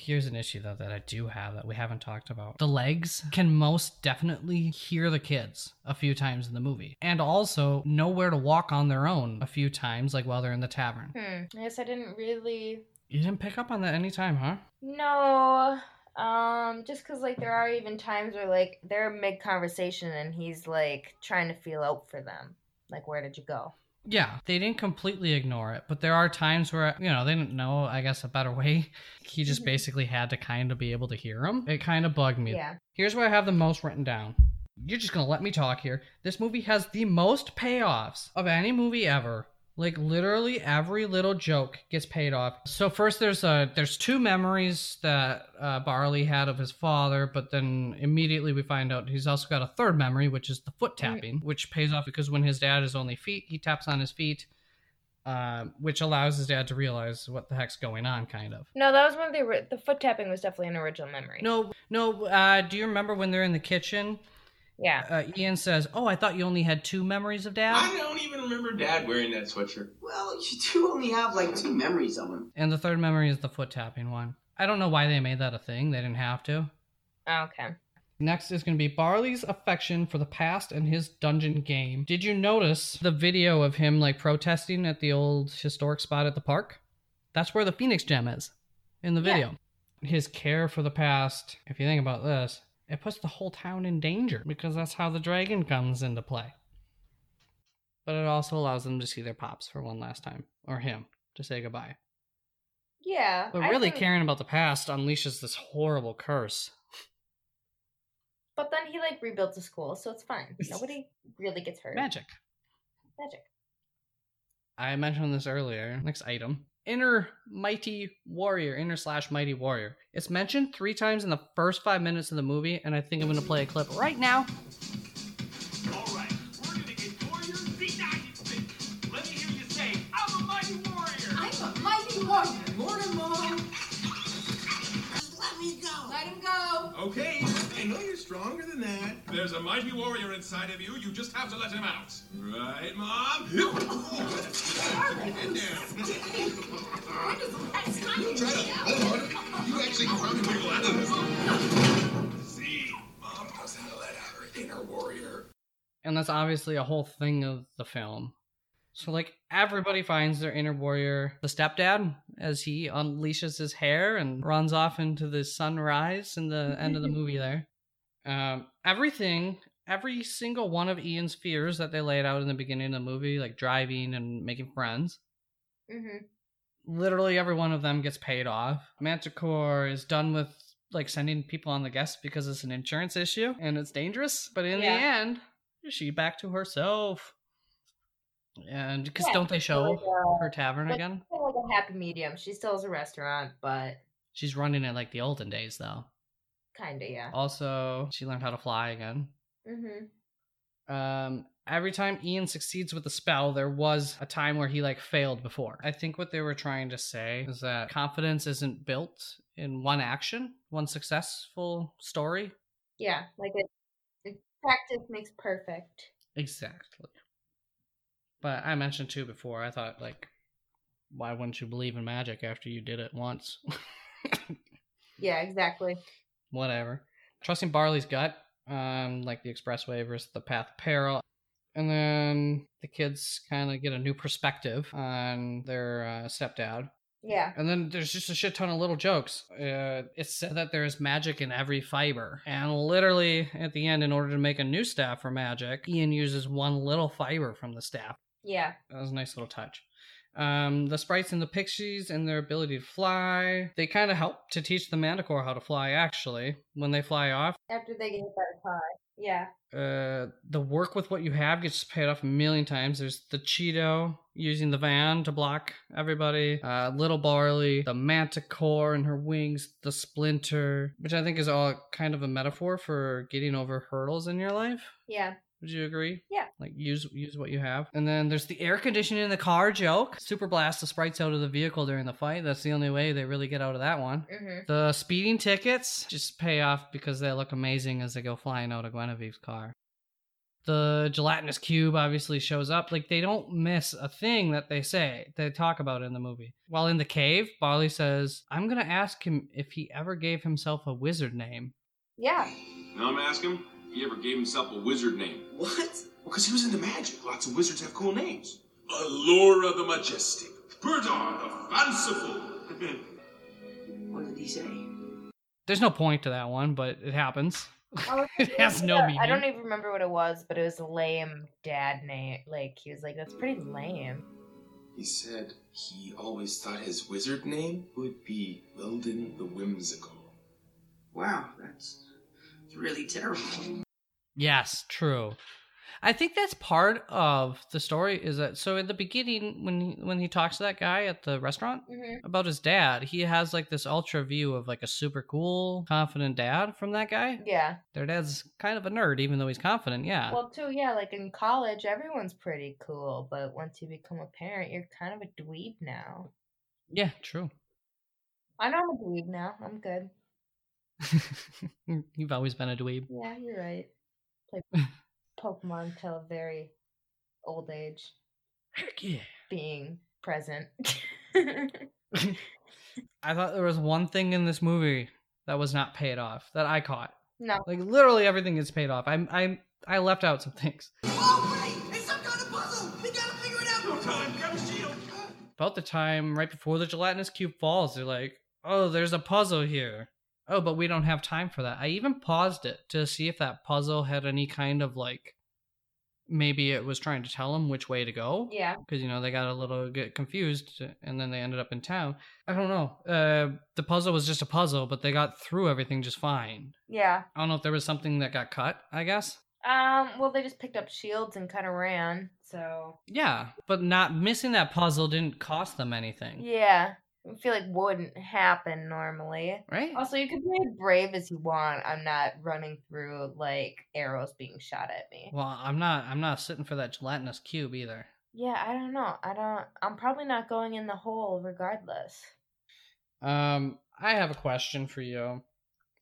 Here's an issue though that I do have that we haven't talked about. The legs can most definitely hear the kids a few times in the movie. And also know where to walk on their own a few times, like while they're in the tavern. Hmm. I guess I didn't really You didn't pick up on that any time, huh? No. Um, just cause like there are even times where like they're mid conversation and he's like trying to feel out for them. Like where did you go? Yeah, they didn't completely ignore it, but there are times where, you know, they didn't know, I guess, a better way. (laughs) He just Mhm. basically had to kind of be able to hear them. It kind of bugged me. Yeah. Here's where I have the most written down. You're just gonna let me talk here. This movie has the most payoffs of any movie ever. Like literally every little joke gets paid off. So first there's uh there's two memories that uh, Barley had of his father, but then immediately we find out he's also got a third memory, which is the foot tapping, which pays off because when his dad is only feet, he taps on his feet, uh, which allows his dad to realize what the heck's going on, kind of. No, that was one of the the foot tapping was definitely an original memory. No, no. Uh, do you remember when they're in the kitchen? Yeah. Uh, Ian says, "Oh, I thought you only had two memories of Dad." I don't even remember Dad wearing that sweatshirt. Well, you do only have like two memories of him. And the third memory is the foot tapping one. I don't know why they made that a thing. They didn't have to. Oh, okay. Next is going to be Barley's affection for the past and his dungeon game. Did you notice the video of him like protesting at the old historic spot at the park? That's where the Phoenix gem is in the Yeah. video. His care for the past, if you think about this, it puts the whole town in danger because that's how the dragon comes into play. But it also allows them to see their pops for one last time, or him to say goodbye. Yeah. But really think- caring about the past unleashes this horrible curse. But then he like rebuilt the school, so it's fine. (laughs) Nobody really gets hurt. Magic. Magic. I mentioned this earlier. Next item inner mighty warrior, inner slash mighty warrior. It's mentioned three times in the first five minutes of the movie, and I think I'm going to play a clip right now. All right, we're going to get warriors beat Let me hear you say, I'm a mighty warrior. I'm a mighty warrior, Let me go. Let him go. Okay. I know you're stronger than that. There's a mighty warrior inside of you. You just have to let him out. Right, Mom? (laughs) you Try to pull harder. You actually probably wiggle out of this. See, Mom knows how to let out her inner warrior. and that's obviously a whole thing of the film. So like everybody finds their inner warrior. The stepdad, as he unleashes his hair and runs off into the sunrise in the end of the movie. There, um, everything, every single one of Ian's fears that they laid out in the beginning of the movie, like driving and making friends, hmm literally every one of them gets paid off. Manticore is done with like sending people on the guests because it's an insurance issue and it's dangerous. But in Yeah. the end, she back to herself. And because Yeah, don't they show like, uh, her tavern again? like a happy medium. She still has a restaurant, but She's running it like the olden days, though. Kinda yeah. Also, she learned how to fly again. hmm Um, every time Ian succeeds with a spell, there was a time where he like failed before. I think what they were trying to say is that confidence isn't built in one action, one successful story. Yeah, like it, it. Practice makes perfect. Exactly. But I mentioned too before, I thought like, why wouldn't you believe in magic after you did it once? (laughs) Yeah, exactly. Whatever. Trusting Barley's gut, um, like the expressway versus the path of peril. And then the kids kind of get a new perspective on their uh, stepdad. Yeah. And then there's just a shit ton of little jokes. Uh, it's said that there's magic in every fiber. And literally, at the end, in order to make a new staff for magic, Ian uses one little fiber from the staff. Yeah. That was a nice little touch. Um, the sprites and the pixies and their ability to fly, they kind of help to teach the Manticore how to fly, actually. When they fly off, After they get hit by a car. Yeah. uh, the work with what you have gets paid off a million times. There's the Cheeto using the van to block everybody, uh, Little Barley, the Manticore and her wings, the Splinter, which I think is all kind of a metaphor for getting over hurdles in your life. Yeah. Would you agree? Yeah. Like use use what you have. And then there's the air conditioning in the car joke. Super blast the sprites out of the vehicle during the fight. That's the only way they really get out of that one. hmm The speeding tickets just pay off because they look amazing as they go flying out of Guinevere's car. The gelatinous cube obviously shows up. Like they don't miss a thing that they say, they talk about in the movie. While in the cave, Barley says, I'm gonna ask him if he ever gave himself a wizard name. Yeah. Now I'm asking him if he ever gave himself a wizard name. What? Well, because he was into magic. Lots of wizards have cool names. Allura the Majestic. Perdar the Fanciful. (laughs) What did he say? There's no point to that one, but it happens. Oh, (laughs) it has no meaning. I don't even remember what it was, but it was a lame dad name. Like he was like, "That's pretty lame." He said he always thought his wizard name would be Weldon the Whimsical. Wow, that's it's really terrible. Yes, true. I think that's part of the story. Is that so? In the beginning, when he, when he talks to that guy at the restaurant hmm about his dad, he has like this ultra view of like a super cool, confident dad from that guy. Yeah. Their dad's kind of a nerd, even though he's confident. Yeah, Well, too, yeah. Like in college, everyone's pretty cool, but once you become a parent, you're kind of a dweeb now. yeah, true. I know I'm a dweeb now. I'm good. (laughs) You've always been a dweeb. Yeah, you're right. Play (laughs) Pokemon till a very old age, Heck yeah. being present. (laughs) I thought there was one thing in this movie that was not paid off that I caught. no. Like literally everything is paid off. I'm I I left out some things. Oh, wait! It's some kind of puzzle! We gotta figure it out! No time, grab a shield. About the time right before the gelatinous cube falls, they're like, "Oh, there's a puzzle here." Oh, but we don't have time for that. I even paused it to see if that puzzle had any kind of like maybe it was trying to tell them which way to go. Yeah. because you know they got a little get confused and then they ended up in town. I don't know. Uh, the puzzle was just a puzzle, but they got through everything just fine. Yeah. I don't know if there was something that got cut. I guess. Um. Well, they just picked up shields and kind of ran. So Yeah, but not missing that puzzle didn't cost them anything, yeah, I feel like wouldn't happen normally. right? Also, you can be as brave as you want. I'm not running through like arrows being shot at me. Well, I'm not. I'm not sitting for that gelatinous cube either. Yeah, I don't know. I don't. I'm probably not going in the hole regardless. Um, I have a question for you.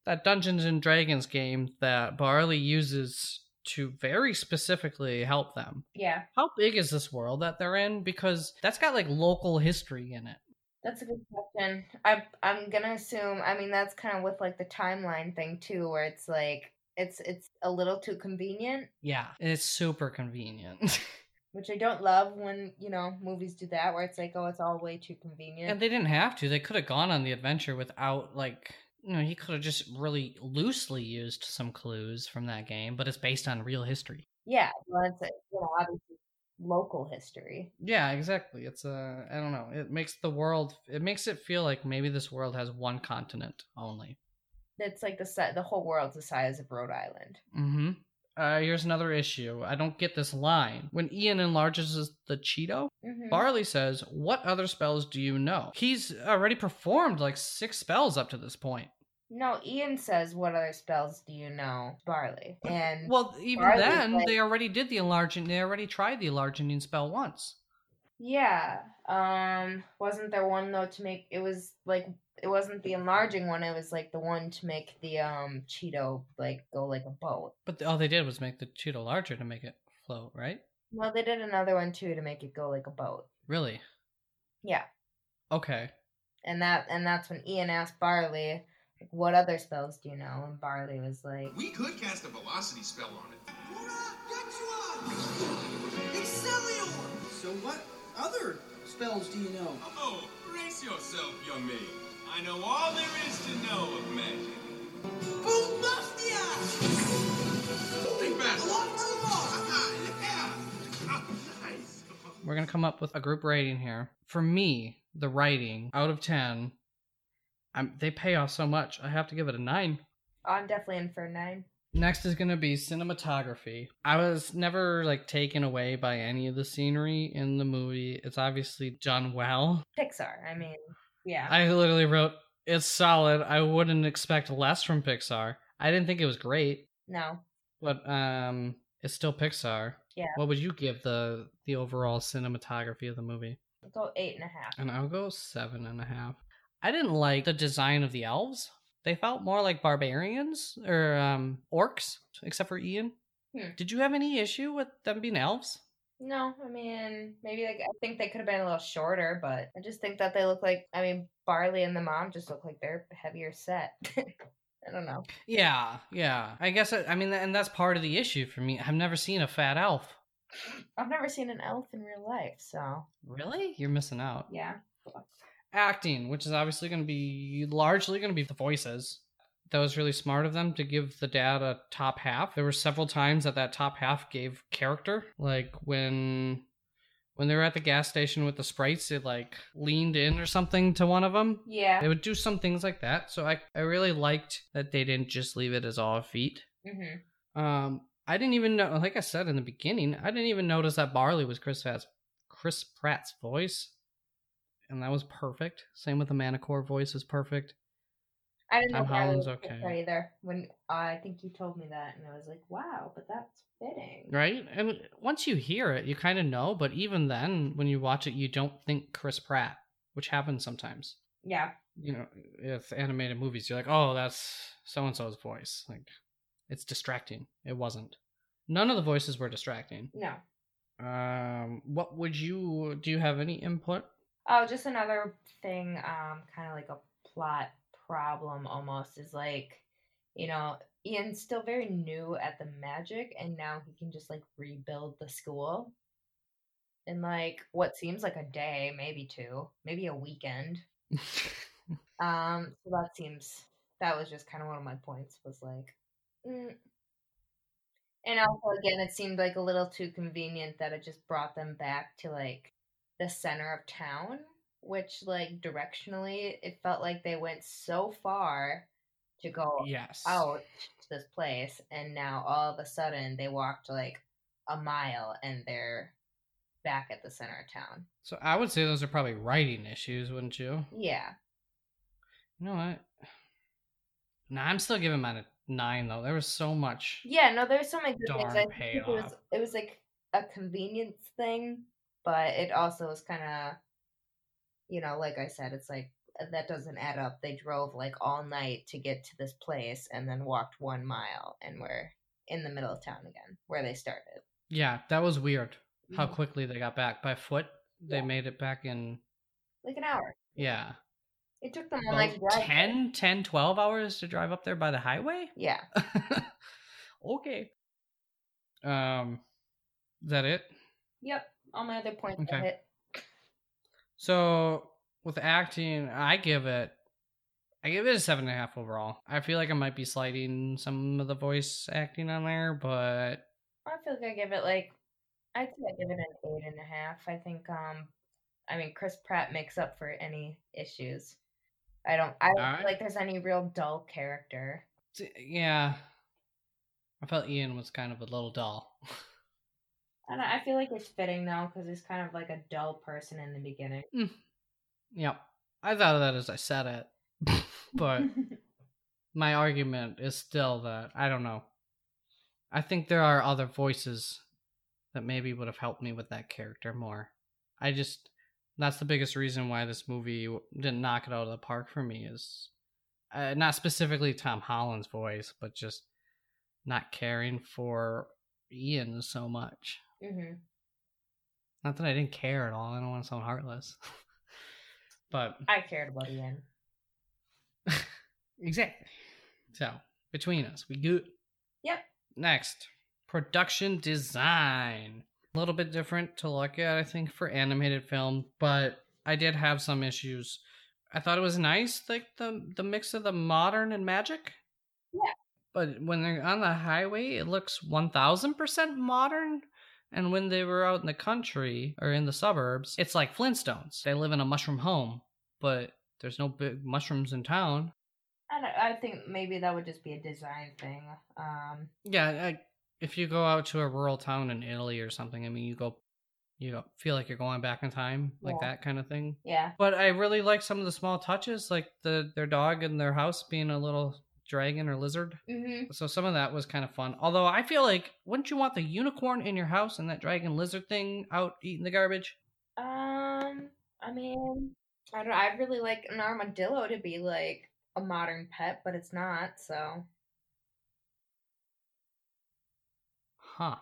that Dungeons and Dragons game that Barley uses to very specifically help them. Yeah, How big is this world that they're in? Because that's got like local history in it. That's a good question. I I'm gonna assume. I mean, that's kind of with like the timeline thing too, where it's like it's it's a little too convenient, Yeah, it's super convenient. (laughs) which I don't love when you know movies do that, where it's like, oh, it's all way too convenient. and they didn't have to. They could have gone on the adventure without like you know, he could have just really loosely used some clues from that game, but it's based on real history. yeah, well, it's you know obviously local history. Yeah, exactly. It's a I don't know. It makes the world it makes it feel like maybe this world has one continent only. It's like the si- the whole world's the size of Rhode Island. Mm-hmm. Uh, here's another issue. I don't get this line. When Ian enlarges the Cheeto, Mhm. Barley says, What other spells do you know? He's already performed like six spells up to this point. No, Ian says, "What other spells do you know, Barley?" And Well, even Barley's then, like- they already did the enlarging. They already tried the enlarging spell once. yeah, um, wasn't there one though to make it was like it wasn't the enlarging one. It was like the one to make the um Cheeto like go like a boat. But all they did was make the Cheeto larger to make it float, right? Well, they did another one too to make it go like a boat. Really? Yeah, Okay. and that and that's when Ian asked Barley, "What other spells do you know?" And Barley was like, We could cast a velocity spell on it. So what other spells do you know? Oh, brace yourself, young maid. I know all there is to know of magic. Bombastia! Think fast. We're going to come up with a group rating here. For me, the writing out of 10, I'm, they pay off so much. I have to give it a 9. oh, "I'm definitely in for a nine. Next is going to be cinematography. I was never like taken away by any of the scenery in the movie. It's obviously done well. Pixar. I mean, yeah, I literally wrote it's solid. I wouldn't expect less from Pixar. I didn't think it was great, no, but um it's still Pixar. Yeah. What would you give the the overall cinematography of the movie? I'll go eight and a half. And I'll go seven and a half. I didn't like the design of the elves. They felt more like barbarians or um orcs, except for Ian. Hmm. Did you have any issue with them being elves? No, I mean maybe like I think they could have been a little shorter, but I just think that they look like I mean Barley and the mom just look like they're heavier set. (laughs) I don't know. Yeah, yeah. I guess I, I mean, and that's part of the issue for me. I've never seen a fat elf. I've never seen an elf in real life, so Really? You're missing out. yeah. Acting, which is obviously going to be largely going to be the voices. That was really smart of them to give the dad a top half. There were several times that that top half gave character, like when when they were at the gas station with the sprites, it like leaned in or something to one of them. Yeah. They would do some things like that. So I I really liked that they didn't just leave it as all feet. Mhm. Um, I didn't even know, like I said in the beginning, I didn't even notice that Barley was Chris Pratt's, Chris Pratt's voice, and that was perfect. Same with the Manticore voice was perfect. I didn't know Tom Barley Holland's was okay. Either. When uh, I think you told me that, and I was like, wow, but that's fitting. Right? And once you hear it, you kind of know, but even then, when you watch it, you don't think Chris Pratt, which happens sometimes. Yeah. You know, if animated movies, you're like, oh, that's so and so's voice. Like, it's distracting. It wasn't. None of the voices were distracting. No. Um, what would you do? You have any input? Oh, just another thing, um, kind of like a plot problem almost is like, you know, Ian's still very new at the magic, and now he can just like rebuild the school in like what seems like a day, maybe two, maybe a weekend. (laughs) Um, so that seems that was just kind of one of my points was like, mm. and also again, it seemed like a little too convenient that it just brought them back to like the center of town, which like directionally it felt like they went so far to go yes. out to this place, and now all of a sudden they walked like a mile and they're back at the center of town. So I would say those are probably writing issues, wouldn't you? Yeah. You know what? Nah, I'm still giving mine a nine though. There was so much. Yeah, no, there's so many good things. I think it was it was like a convenience thing, but it also was kind of, you know, like I said, it's like that doesn't add up. They drove like all night to get to this place and then walked one mile and were in the middle of town again where they started. Yeah, that was weird. How Mhm. quickly they got back by foot. They Yeah. made it back in Like an hour. yeah. It took them like, Well, night to drive. there. 10, 10, 12 hours to drive up there by the highway? Yeah. (laughs) okay. Um is that it? Yep. All my other points Okay. So with acting, I give it I give it a seven and a half overall. I feel like I might be sliding some of the voice acting on there, but I feel like I give it like I'd say I give it an eight and a half. I think um I mean Chris Pratt makes up for any issues. I don't I don't Alright. feel like there's any real dull character. yeah. I felt Ian was kind of a little dull. (laughs) And I feel like it's fitting though because he's kind of like a dull person in the beginning. Yep. I thought of that as I said it. (laughs) but (laughs) my argument is still that I don't know. I think there are other voices that maybe would have helped me with that character more. I just that's the biggest reason why this movie didn't knock it out of the park for me is uh, not specifically Tom Holland's voice, but just not caring for Ian so much. Hmm Not that I didn't care at all. I don't want to sound heartless, (laughs) but I cared about Ian. (laughs) Exactly. So between us, we good. Yep. Next, production design. A little bit different to look at, I think, for animated film, but I did have some issues. I thought it was nice, like the the mix of the modern and magic. Yeah. But when they're on the highway, it looks one thousand percent modern. And when they were out in the country or in the suburbs, it's like Flintstones. They live in a mushroom home, but there's no big mushrooms in town. I don't, I think maybe that would just be a design thing. Um, Yeah, I, if you go out to a rural town in Italy or something, I mean, you go, you feel like you're going back in time, like Yeah. that kind of thing. yeah. But I really like some of the small touches, like the their dog in their house being a little dragon or lizard. hmm So some of that was kind of fun. Although I feel like, wouldn't you want the unicorn in your house and that dragon lizard thing out eating the garbage? Um, I mean, I don't. I'd really like an armadillo to be like a modern pet, but it's not. So Huh.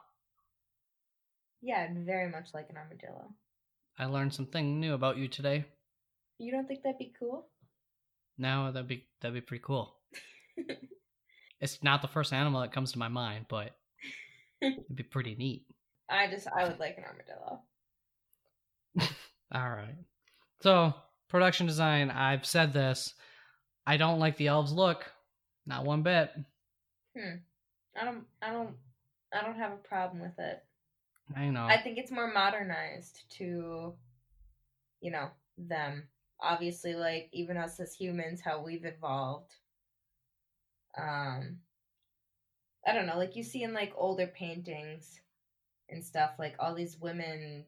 yeah, I'd very much like an armadillo. I learned something new about you today. You don't think that'd be cool? Now that'd be that'd be pretty cool. (laughs) it's not the first animal that comes to my mind, but (laughs) it'd be pretty neat. I just I would like an armadillo. (laughs) All right. So, production design, I've said this. I don't like the elves look. Not one bit. Hmm. I don't. I don't. I don't have a problem with it. I know. I think it's more modernized to, you know, them. Obviously, like even us as humans, how we've evolved. Um, I don't know, like you see in like older paintings and stuff, like all these women.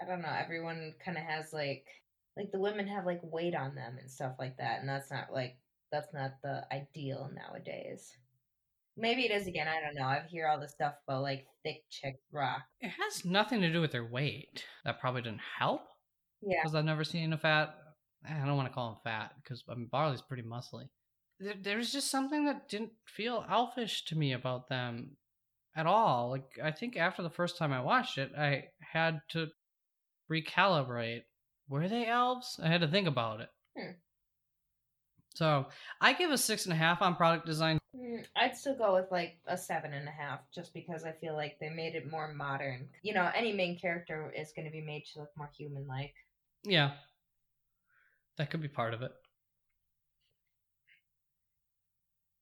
I don't know. Everyone kind of has like, like the women have like weight on them and stuff like that, and that's not like that's not the ideal nowadays. Maybe it is again. I don't know. I hear all this stuff about like thick chick rock. it has nothing to do with their weight. That probably didn't help Yeah. because I've never seen a fat. I don't want to call him fat because I mean Barley's pretty muscly. There, was just something that didn't feel elfish to me about them at all. Like I think after the first time I watched it, I had to recalibrate. Were they elves? I had to think about it. Hmm. So I give a six and a half on product design. Mm, I'd still go with like a seven and a half, just because I feel like they made it more modern. You know, any main character is going to be made to look more human-like. Yeah, that could be part of it.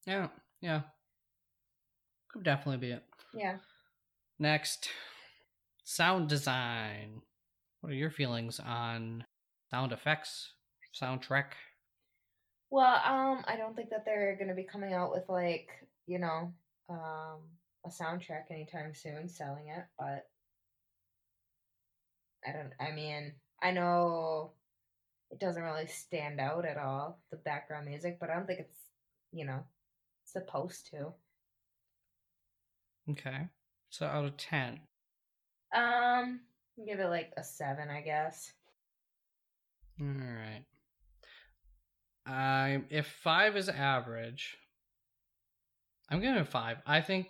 Yeah, yeah, could definitely be it. Yeah. Next, sound design. What are your feelings on sound effects, soundtrack? Well, um, I don't think that they're going to be coming out with like you know, um, a soundtrack anytime soon, selling it. But I don't. I mean, I know it doesn't really stand out at all the background music, but I don't think it's you know supposed to. Okay, so out of ten, Um, give it like a seven, I guess. all right. I if five is average, I'm giving it five. I think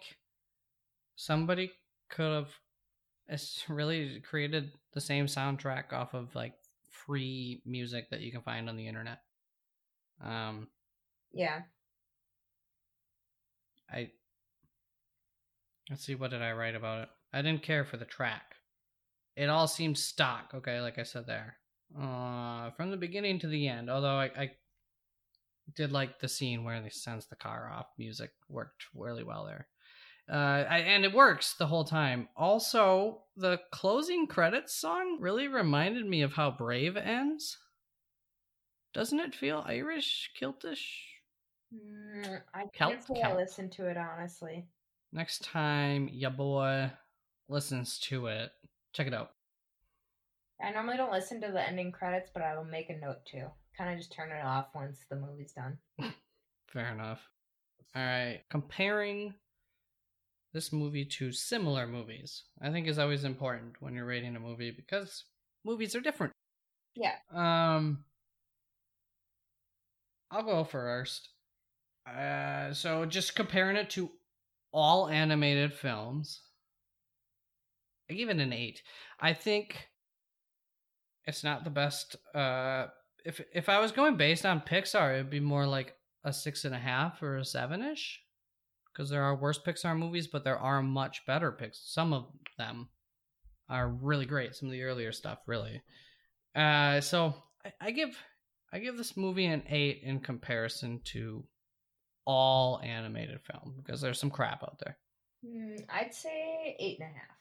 somebody could have it's really created the same soundtrack off of like free music that you can find on the internet. Um, Yeah. I let's see what did I write about it. I didn't care for the track. It all seemed stock. Okay, like I said there, uh, from the beginning to the end. Although I, I did like the scene where they sends the car off. Music worked really well there. Uh, I, and it works the whole time. Also, the closing credits song really reminded me of how Brave ends. Doesn't it feel Irish, kiltish? Mm, I can't say I kelp. listened to it honestly. Next time your boy listens to it, check it out. I normally don't listen to the ending credits, but I will make a note to. Kind of just turn it off once the movie's done. (laughs) Fair enough. All right, comparing this movie to similar movies, I think is always important when you're rating a movie because movies are different. Yeah. Um, I'll go first. Uh, so just comparing it to all animated films, I give it an eight. I think it's not the best. Uh, if if I was going based on Pixar, it'd be more like a six and a half or a seven ish. Because there are worse Pixar movies, but there are much better Pixar. Some of them are really great. Some of the earlier stuff, really. Uh, so I, I give I give this movie an eight in comparison to all animated film because there's some crap out there. Mm, I'd say eight and a half.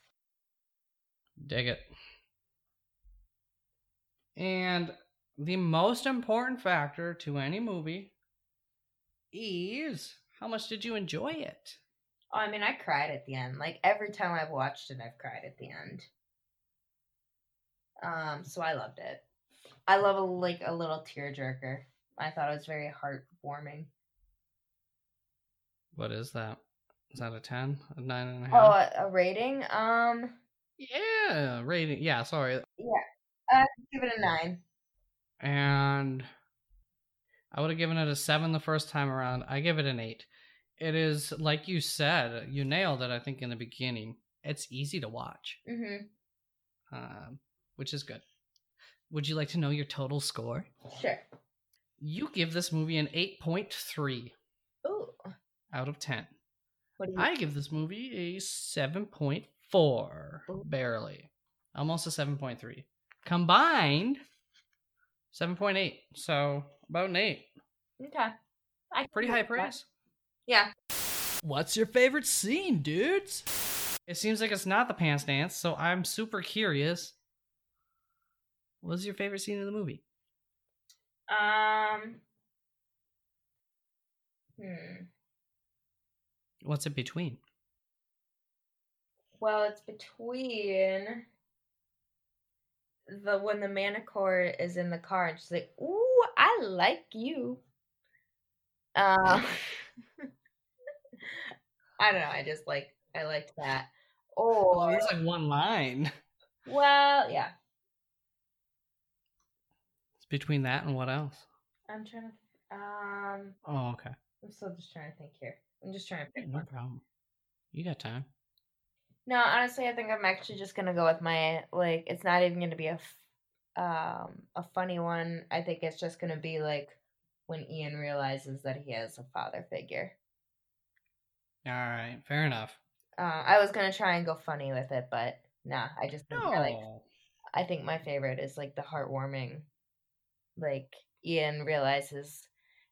Dig it. And the most important factor to any movie is how much did you enjoy it? Oh, I mean, I cried at the end. Like every time I've watched it, I've cried at the end. Um, so I loved it. I love a like a little tearjerker. I thought it was very heartwarming. What is that? Is that a 10? A 9 and a half? Oh, a, a rating? Um, yeah, rating. Yeah, sorry. yeah, uh, give it a nine. And I would have given it a 7 the first time around. I give it an 8. It is, like you said, you nailed it, I think, in the beginning. It's easy to watch, Mm-hmm. um, which is good. Would you like to know your total score? Sure. You give this movie an 8.3 Ooh. Out of 10. What do you? I give this movie a 7.4, barely. Almost a 7.3. Combined, 7.8. So, about an 8. okay. I Pretty high praise. Yeah. What's your favorite scene, dudes? It seems like it's not the pants dance, so I'm super curious. What was your favorite scene in the movie? Um. Hmm. What's it between? Well, it's between the when the Manticore is in the car and she's like, "Ooh, I like you." Uh, (laughs) I don't know. I just like I liked that. Oh, Or there's like one line. well, yeah. It's between that and what else? I'm trying to. Um, Oh, okay. I'm still just trying to think here. I'm just trying to pick No one. problem. You got time. No, honestly, I think I'm actually just gonna go with my like. It's not even gonna be a, f- um, a funny one. I think it's just gonna be like when Ian realizes that he has a father figure. All right, fair enough. Uh, I was gonna try and go funny with it, but nah. I just think I like. No. I think my favorite is like the heartwarming, like Ian realizes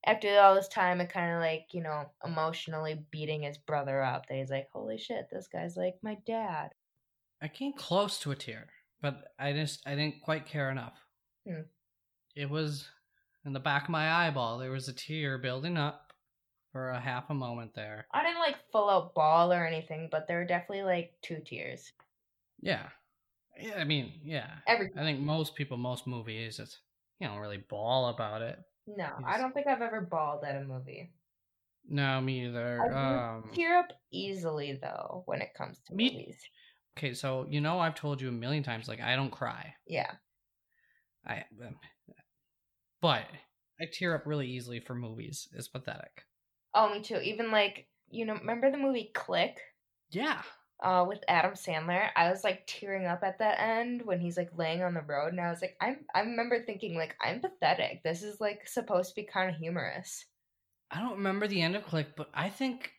after all this time and kind of like you know emotionally beating his brother up that he's like, holy shit, this guy's like my dad. I came close to a tear, but I just I didn't quite care enough. Hmm. It was in the back of my eyeball. There was a tear building up for a half a moment there. I didn't like full out ball or anything, but there were definitely like two tears. Yeah. Yeah, I mean, yeah. Every I think most people, most movies, it's you don't really bawl about it. No, I don't think I've ever bawled at a movie. No, me either. I Um, tear up easily though when it comes to Me- movies. okay, so you know I've told you a million times, like I don't cry. Yeah. I, um, but I tear up really easily for movies. It's pathetic. Oh, me too. Even like you know, remember the movie Click? Yeah. Uh, with Adam Sandler, I was like tearing up at that end when he's like laying on the road, and I was like, I'm. I remember thinking like, I'm pathetic. This is like supposed to be kind of humorous. I don't remember the end of Click, but I think,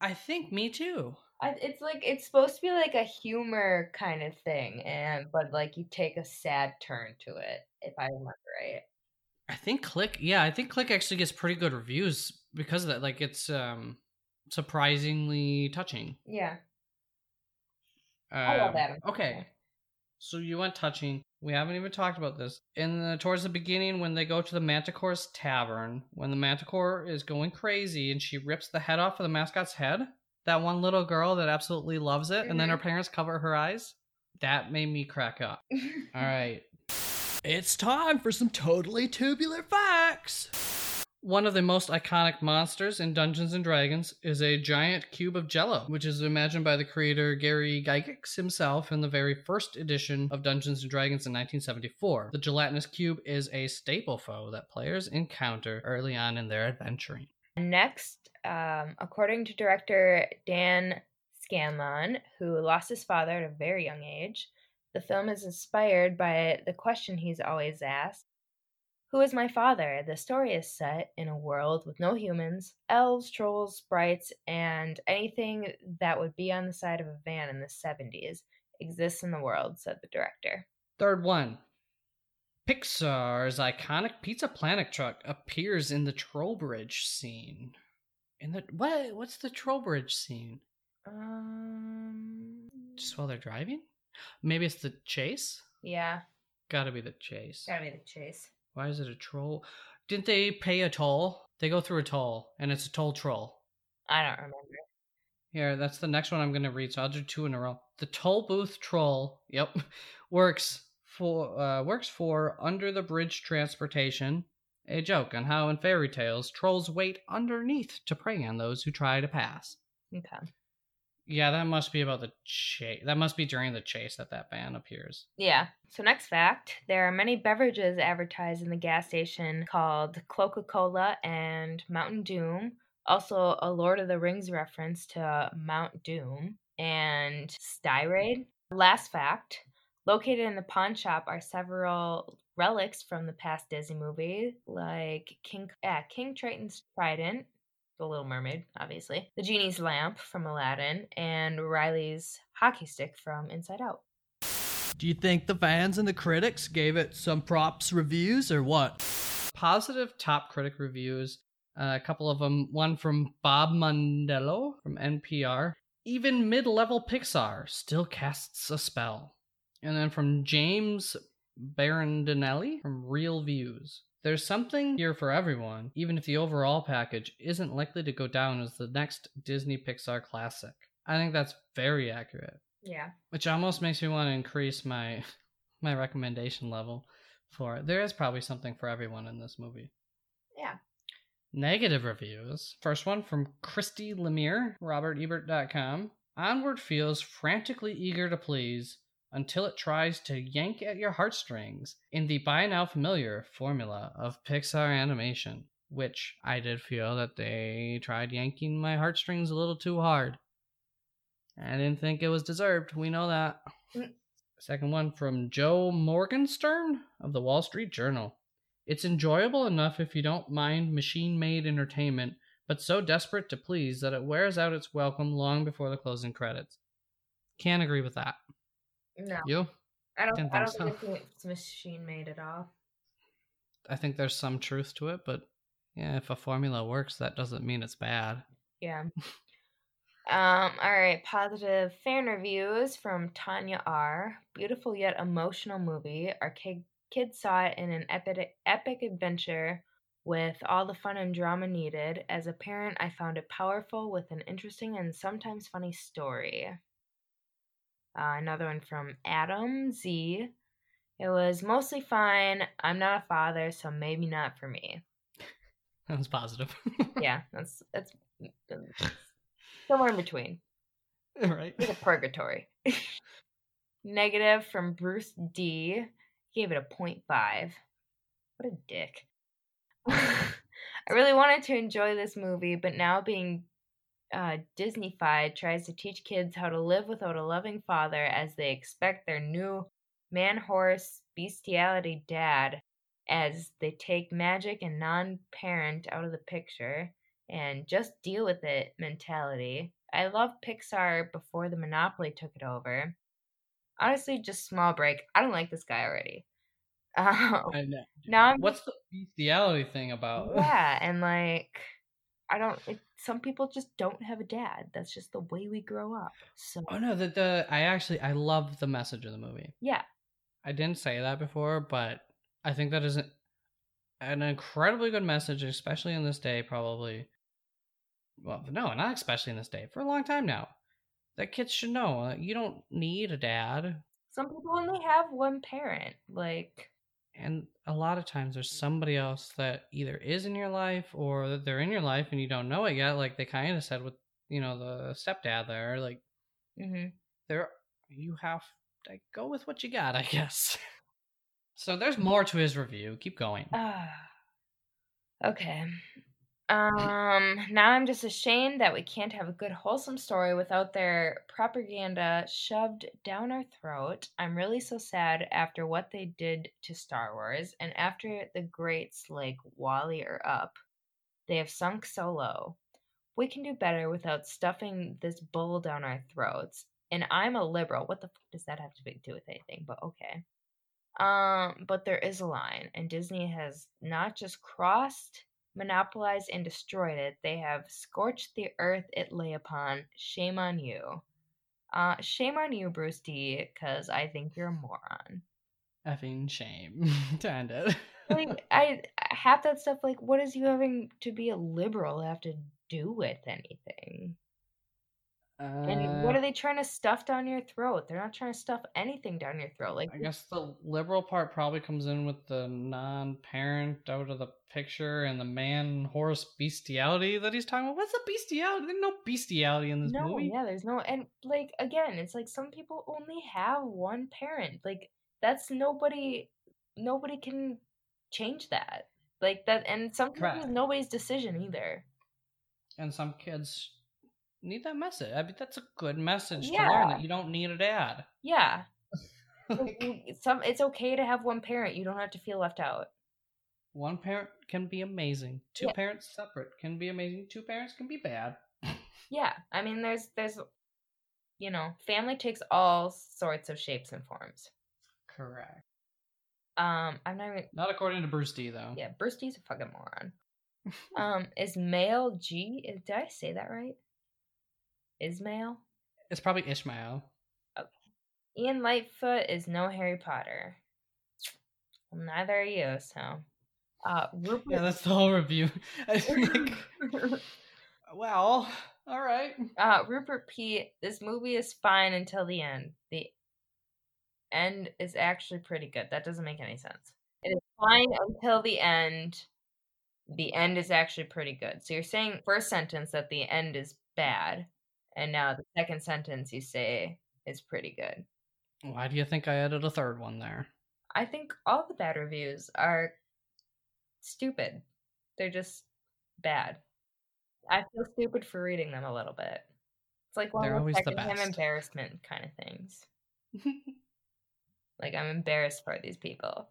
I think me too. I, it's like it's supposed to be like a humor kind of thing, and but like you take a sad turn to it, if I remember right. I think Click, yeah, I think Click actually gets pretty good reviews because of that. Like it's um surprisingly touching. Yeah. I love Um, Adam. Okay. So you went touching. We haven't even talked about this. In the towards the beginning, when they go to the Manticore's tavern, when the Manticore is going crazy and she rips the head off of the mascot's head, that one little girl that absolutely loves it, and then her parents cover her eyes. That made me crack up. (laughs) All right. It's time for some totally tubular facts. One of the most iconic monsters in Dungeons and Dragons is a giant cube of jello, which is imagined by the creator Gary Gygax himself in the very first edition of Dungeons and Dragons in 1974. The gelatinous cube is a staple foe that players encounter early on in their adventuring. Next, um, according to director Dan Scanlon, who lost his father at a very young age, the film is inspired by the question he's always asked Who is my father? The story is set in a world with no humans, elves, trolls, sprites, and anything that would be on the side of a van in the 70s exists in the world, said the director. Third one. Pixar's iconic Pizza Planet truck appears in the Trowbridge scene. In the what? What's the Trowbridge scene? Um, Just while they're driving? Maybe it's the chase. yeah, Got to be the chase. gotta be the chase. Why is it a troll? Didn't they pay a toll? They go through a toll, and it's a toll troll. I don't remember. Here, that's the next one I'm going to read. So I'll do two in a row. The toll booth troll, (laughs) yep, works for uh, works for under the bridge transportation. A joke on how in fairy tales trolls wait underneath to prey on those who try to pass. Okay. Yeah, that must be about the chase. That must be during the chase that that van appears. Yeah. So, next fact there are many beverages advertised in the gas station called Coca Cola and Mountain Doom. Also, a Lord of the Rings reference to Mount Doom and Styrade. Last fact located in the pawn shop are several relics from the past Disney movie, like King, yeah, King Triton's Trident, The Little Mermaid, obviously, the Genie's Lamp from Aladdin, and Riley's hockey stick from Inside Out. Do you think the fans and the critics gave it some props reviews or what? Positive top critic reviews. Uh, a couple of them. One from Bob Mondello from NPR. Even mid-level Pixar still casts a spell. And then from James Berardinelli from ReelViews. There's something here for everyone, even if the overall package isn't likely to go down as the next Disney Pixar classic. I think that's very accurate, Yeah. which almost makes me want to increase my (laughs) my recommendation level for it. There is probably something for everyone in this movie. Yeah. Negative reviews. First one from Christy Lemire, RogerEbert.com. Onward feels frantically eager to please until it tries to yank at your heartstrings in the by now familiar formula of Pixar animation, which I did feel that they tried yanking my heartstrings a little too hard. I didn't think it was deserved. We know that. Mm. Second one from Joe Morgenstern of the Wall Street Journal. It's enjoyable enough if you don't mind machine made entertainment, but so desperate to please that it wears out its welcome long before the closing credits. Can't agree with that. No. You? I don't Didn't I think don't so. think it's machine made at all. I think there's some truth to it, but yeah, if a formula works, that doesn't mean it's bad. Yeah. (laughs) um, all right, positive fan reviews from Tanya R. Beautiful yet emotional movie. Our kid, kids saw it in an epic epic adventure with all the fun and drama needed. As a parent, I found it powerful with an interesting and sometimes funny story. Uh, another one from Adam Z. It was mostly fine. I'm not a father, so maybe not for me. (laughs) That was positive. Yeah, (laughs) that's that's somewhere in between. right. It's a purgatory. (laughs) Negative from Bruce D. Gave it a 0.5. What a dick. I really wanted to enjoy this movie, but now being uh, Disneyfied tries to teach kids how to live without a loving father as they expect their new man horse bestiality dad as they take magic and non parent out of the picture and just deal with it mentality. I love Pixar before the monopoly took it over. Honestly, just small break. I don't like this guy already. Um, (laughs) I know. now I'm What's the bestiality thing about? yeah, and like I don't. It, some people just don't have a dad. That's just the way we grow up. So Oh no, the, the I actually I love the message of the movie. yeah, I didn't say that before, but I think that is an, an incredibly good message, especially in this day, probably. Well, no, not especially in this day. For a long time now, that kids should know uh, you don't need a dad, some people only have one parent. Like and a lot of times there's somebody else that either is in your life or they're in your life and you don't know it yet. Like they kind of said with you know the stepdad there, like mhm. there you have to go with what you got, I guess. (laughs) so there's more to his review. Keep going. Ah. okay. Um, now I'm just ashamed that we can't have a good wholesome story without their propaganda shoved down our throat. I'm really so sad after what they did to Star Wars and after the greats like WALL-E are up. They have sunk so low. We can do better without stuffing this bull down our throats. And I'm a liberal. What the fuck does that have to do with anything? But okay. Um, but there is a line, and Disney has not just crossed, monopolized, and destroyed it, they have scorched the earth it lay upon. Shame on you. Uh, shame on you, Bruce D, because I think you're a moron. Effing shame (laughs) to end it. Like, (laughs) I half that stuff, like, what is you having to be a liberal have to do with anything? And what Uh, are they trying to stuff down your throat? They're not trying to stuff anything down your throat. Like, I guess the liberal part probably comes in with the non-parent out of the picture and the man horse bestiality that he's talking about. What's the bestiality? There's no bestiality in this no, movie. yeah, there's no, and like again, it's like some people only have one parent. Like that's nobody, nobody can change that. Like that, and sometimes it's nobody's decision either. And some kids need that message. I mean, that's a good message to learn that you don't need a dad. Yeah, (laughs) some it's okay to have one parent. You don't have to feel left out. One parent can be amazing. Two Yeah. parents separate can be amazing. Two parents can be bad. (laughs) Yeah, I mean, there's there's, you know, family takes all sorts of shapes and forms. Correct. Um, I'm not even. Not according to Bruce D, though. Yeah, Bruce D's a fucking moron. um, is male G? is- Did I say that right? Ismail? It's probably Ishmael. Ian Lightfoot is no Harry Potter. Well, neither are you, so. Uh, Rupert. Yeah, that's the whole review. (laughs) (laughs) Well, all right. uh, Rupert P. This movie is fine until the end. The end is actually pretty good. That doesn't make any sense. It is fine until the end. The end is actually pretty good. So you're saying first sentence that the end is bad, and now the second sentence you say is pretty good. Why do you think I added a third one there? I think all the bad reviews are stupid. They're just bad. I feel stupid for reading them a little bit. It's like one of the best. embarrassment kind of things. (laughs) Like I'm embarrassed for these people.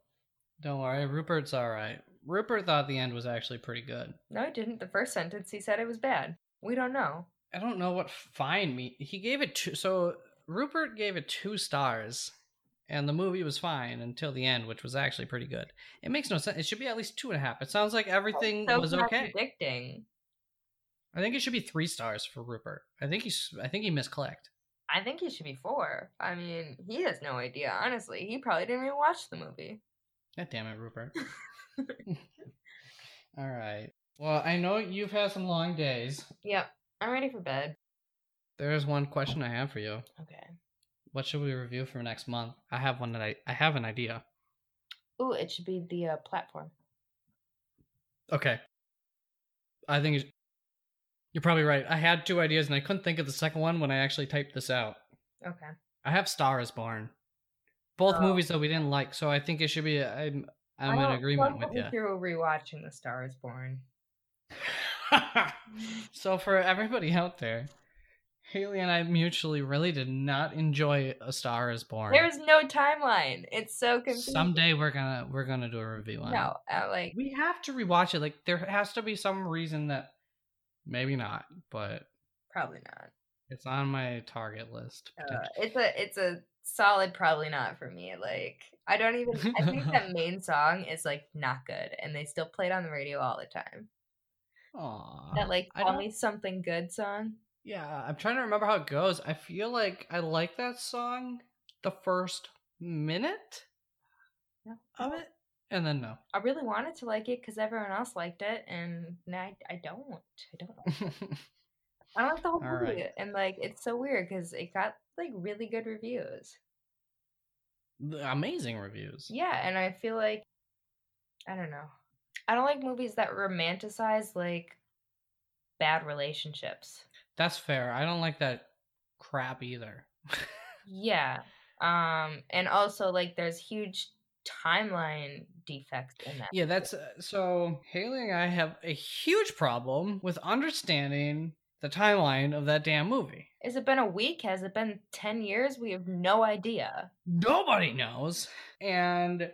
Don't worry, Rupert's all right. Rupert thought the end was actually pretty good. No, he didn't. The first sentence he said it was bad. We don't know. I don't know what fine me. He gave it two. So Rupert gave it two stars, and the movie was fine until the end, which was actually pretty good. It makes no sense. It should be at least two and a half. It sounds like everything So was okay. contradicting. I think it should be three stars for Rupert. I think he's. I think he misclicked. I think he should be four. I mean, he has no idea. Honestly, he probably didn't even watch the movie. God damn it, Rupert. (laughs) all right. Well, I know you've had some long days. (laughs) Yep, I'm ready for bed. There's one question I have for you. Okay. What should we review for next month? I have one that I. I have an idea. Ooh, it should be the uh, platform. Okay. I think you're probably right. I had two ideas and I couldn't think of the second one when I actually typed this out. Okay. I have Star is Born. Both Oh. movies that we didn't like, so I think it should be. I'm I'm in agreement with you. Through rewatching The Star Is Born. (laughs) (laughs) so for everybody out there, Haley and I mutually really did not enjoy A Star Is Born. There's no timeline. It's so confusing. Someday we're gonna we're gonna do a review on it. No, like We have to rewatch it. Like there has to be some reason that maybe not, but probably not. it's on my target list. Uh, it's a it's a solid probably not for me. Like I don't even I think (laughs) that main song is like not good and they still play it on the radio all the time. Aww. That like call me something good song. Yeah, I'm trying to remember how it goes. I feel like I like that song the first minute No. of it, and then no. I really wanted to like it because everyone else liked it, and now I, I don't. I don't. (laughs) I don't like the whole All movie, right. and like it's so weird because it got like really good reviews. The Amazing reviews. Yeah, and I feel like I don't know. I don't like movies that romanticize like bad relationships. That's fair. I don't like that crap either. Yeah. Um and also like there's huge timeline defects in that. Yeah, that's uh, so. Haley and I have a huge problem with understanding the timeline of that damn movie. Has it been a week? Has it been 10 years? We have no idea. Nobody knows, and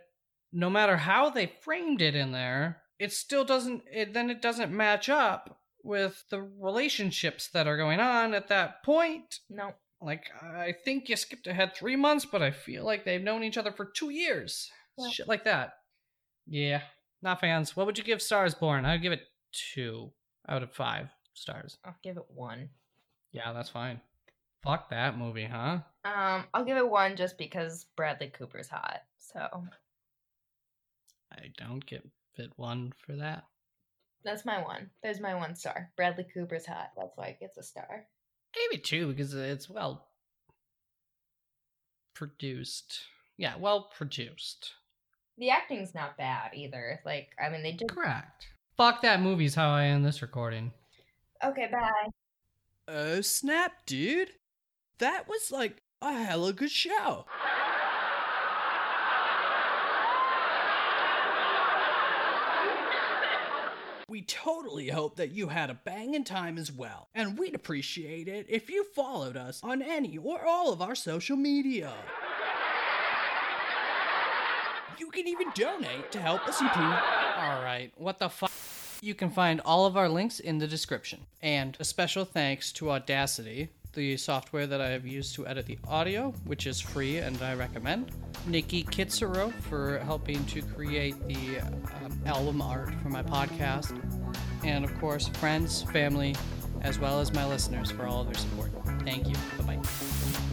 no matter how they framed it in there, it still doesn't. It then it doesn't match up with the relationships that are going on at that point. No. Like I think you skipped ahead three months, but I feel like they've known each other for two years. Yeah. Shit like that. Yeah, not fans. What would you give Stars Born? I'd give it two out of five stars. I'll give it 1. Yeah, that's fine. Fuck that movie, huh? Um I'll give it 1 just because Bradley Cooper's hot. So, I don't give it one for that. that's my one. There's my one star. Bradley Cooper's hot. That's why it gets a star. Maybe two because it's well produced. Yeah, well produced. The acting's not bad either. Like, I mean, they did. Correct. Fuck that movie's how I end this recording. Okay, bye. Oh snap, dude. That was like a hella good show. We totally hope that you had a banging time as well, and we'd appreciate it if you followed us on any or all of our social media. You can even donate to help us improve. Alright, what the fuck? You can find all of our links in the description. And a special thanks to Audacity, the software that I have used to edit the audio, which is free and I recommend. Nikki Kitsuro for helping to create the um, album art for my podcast. And of course, friends, family, as well as my listeners for all of their support. Thank you. Bye bye.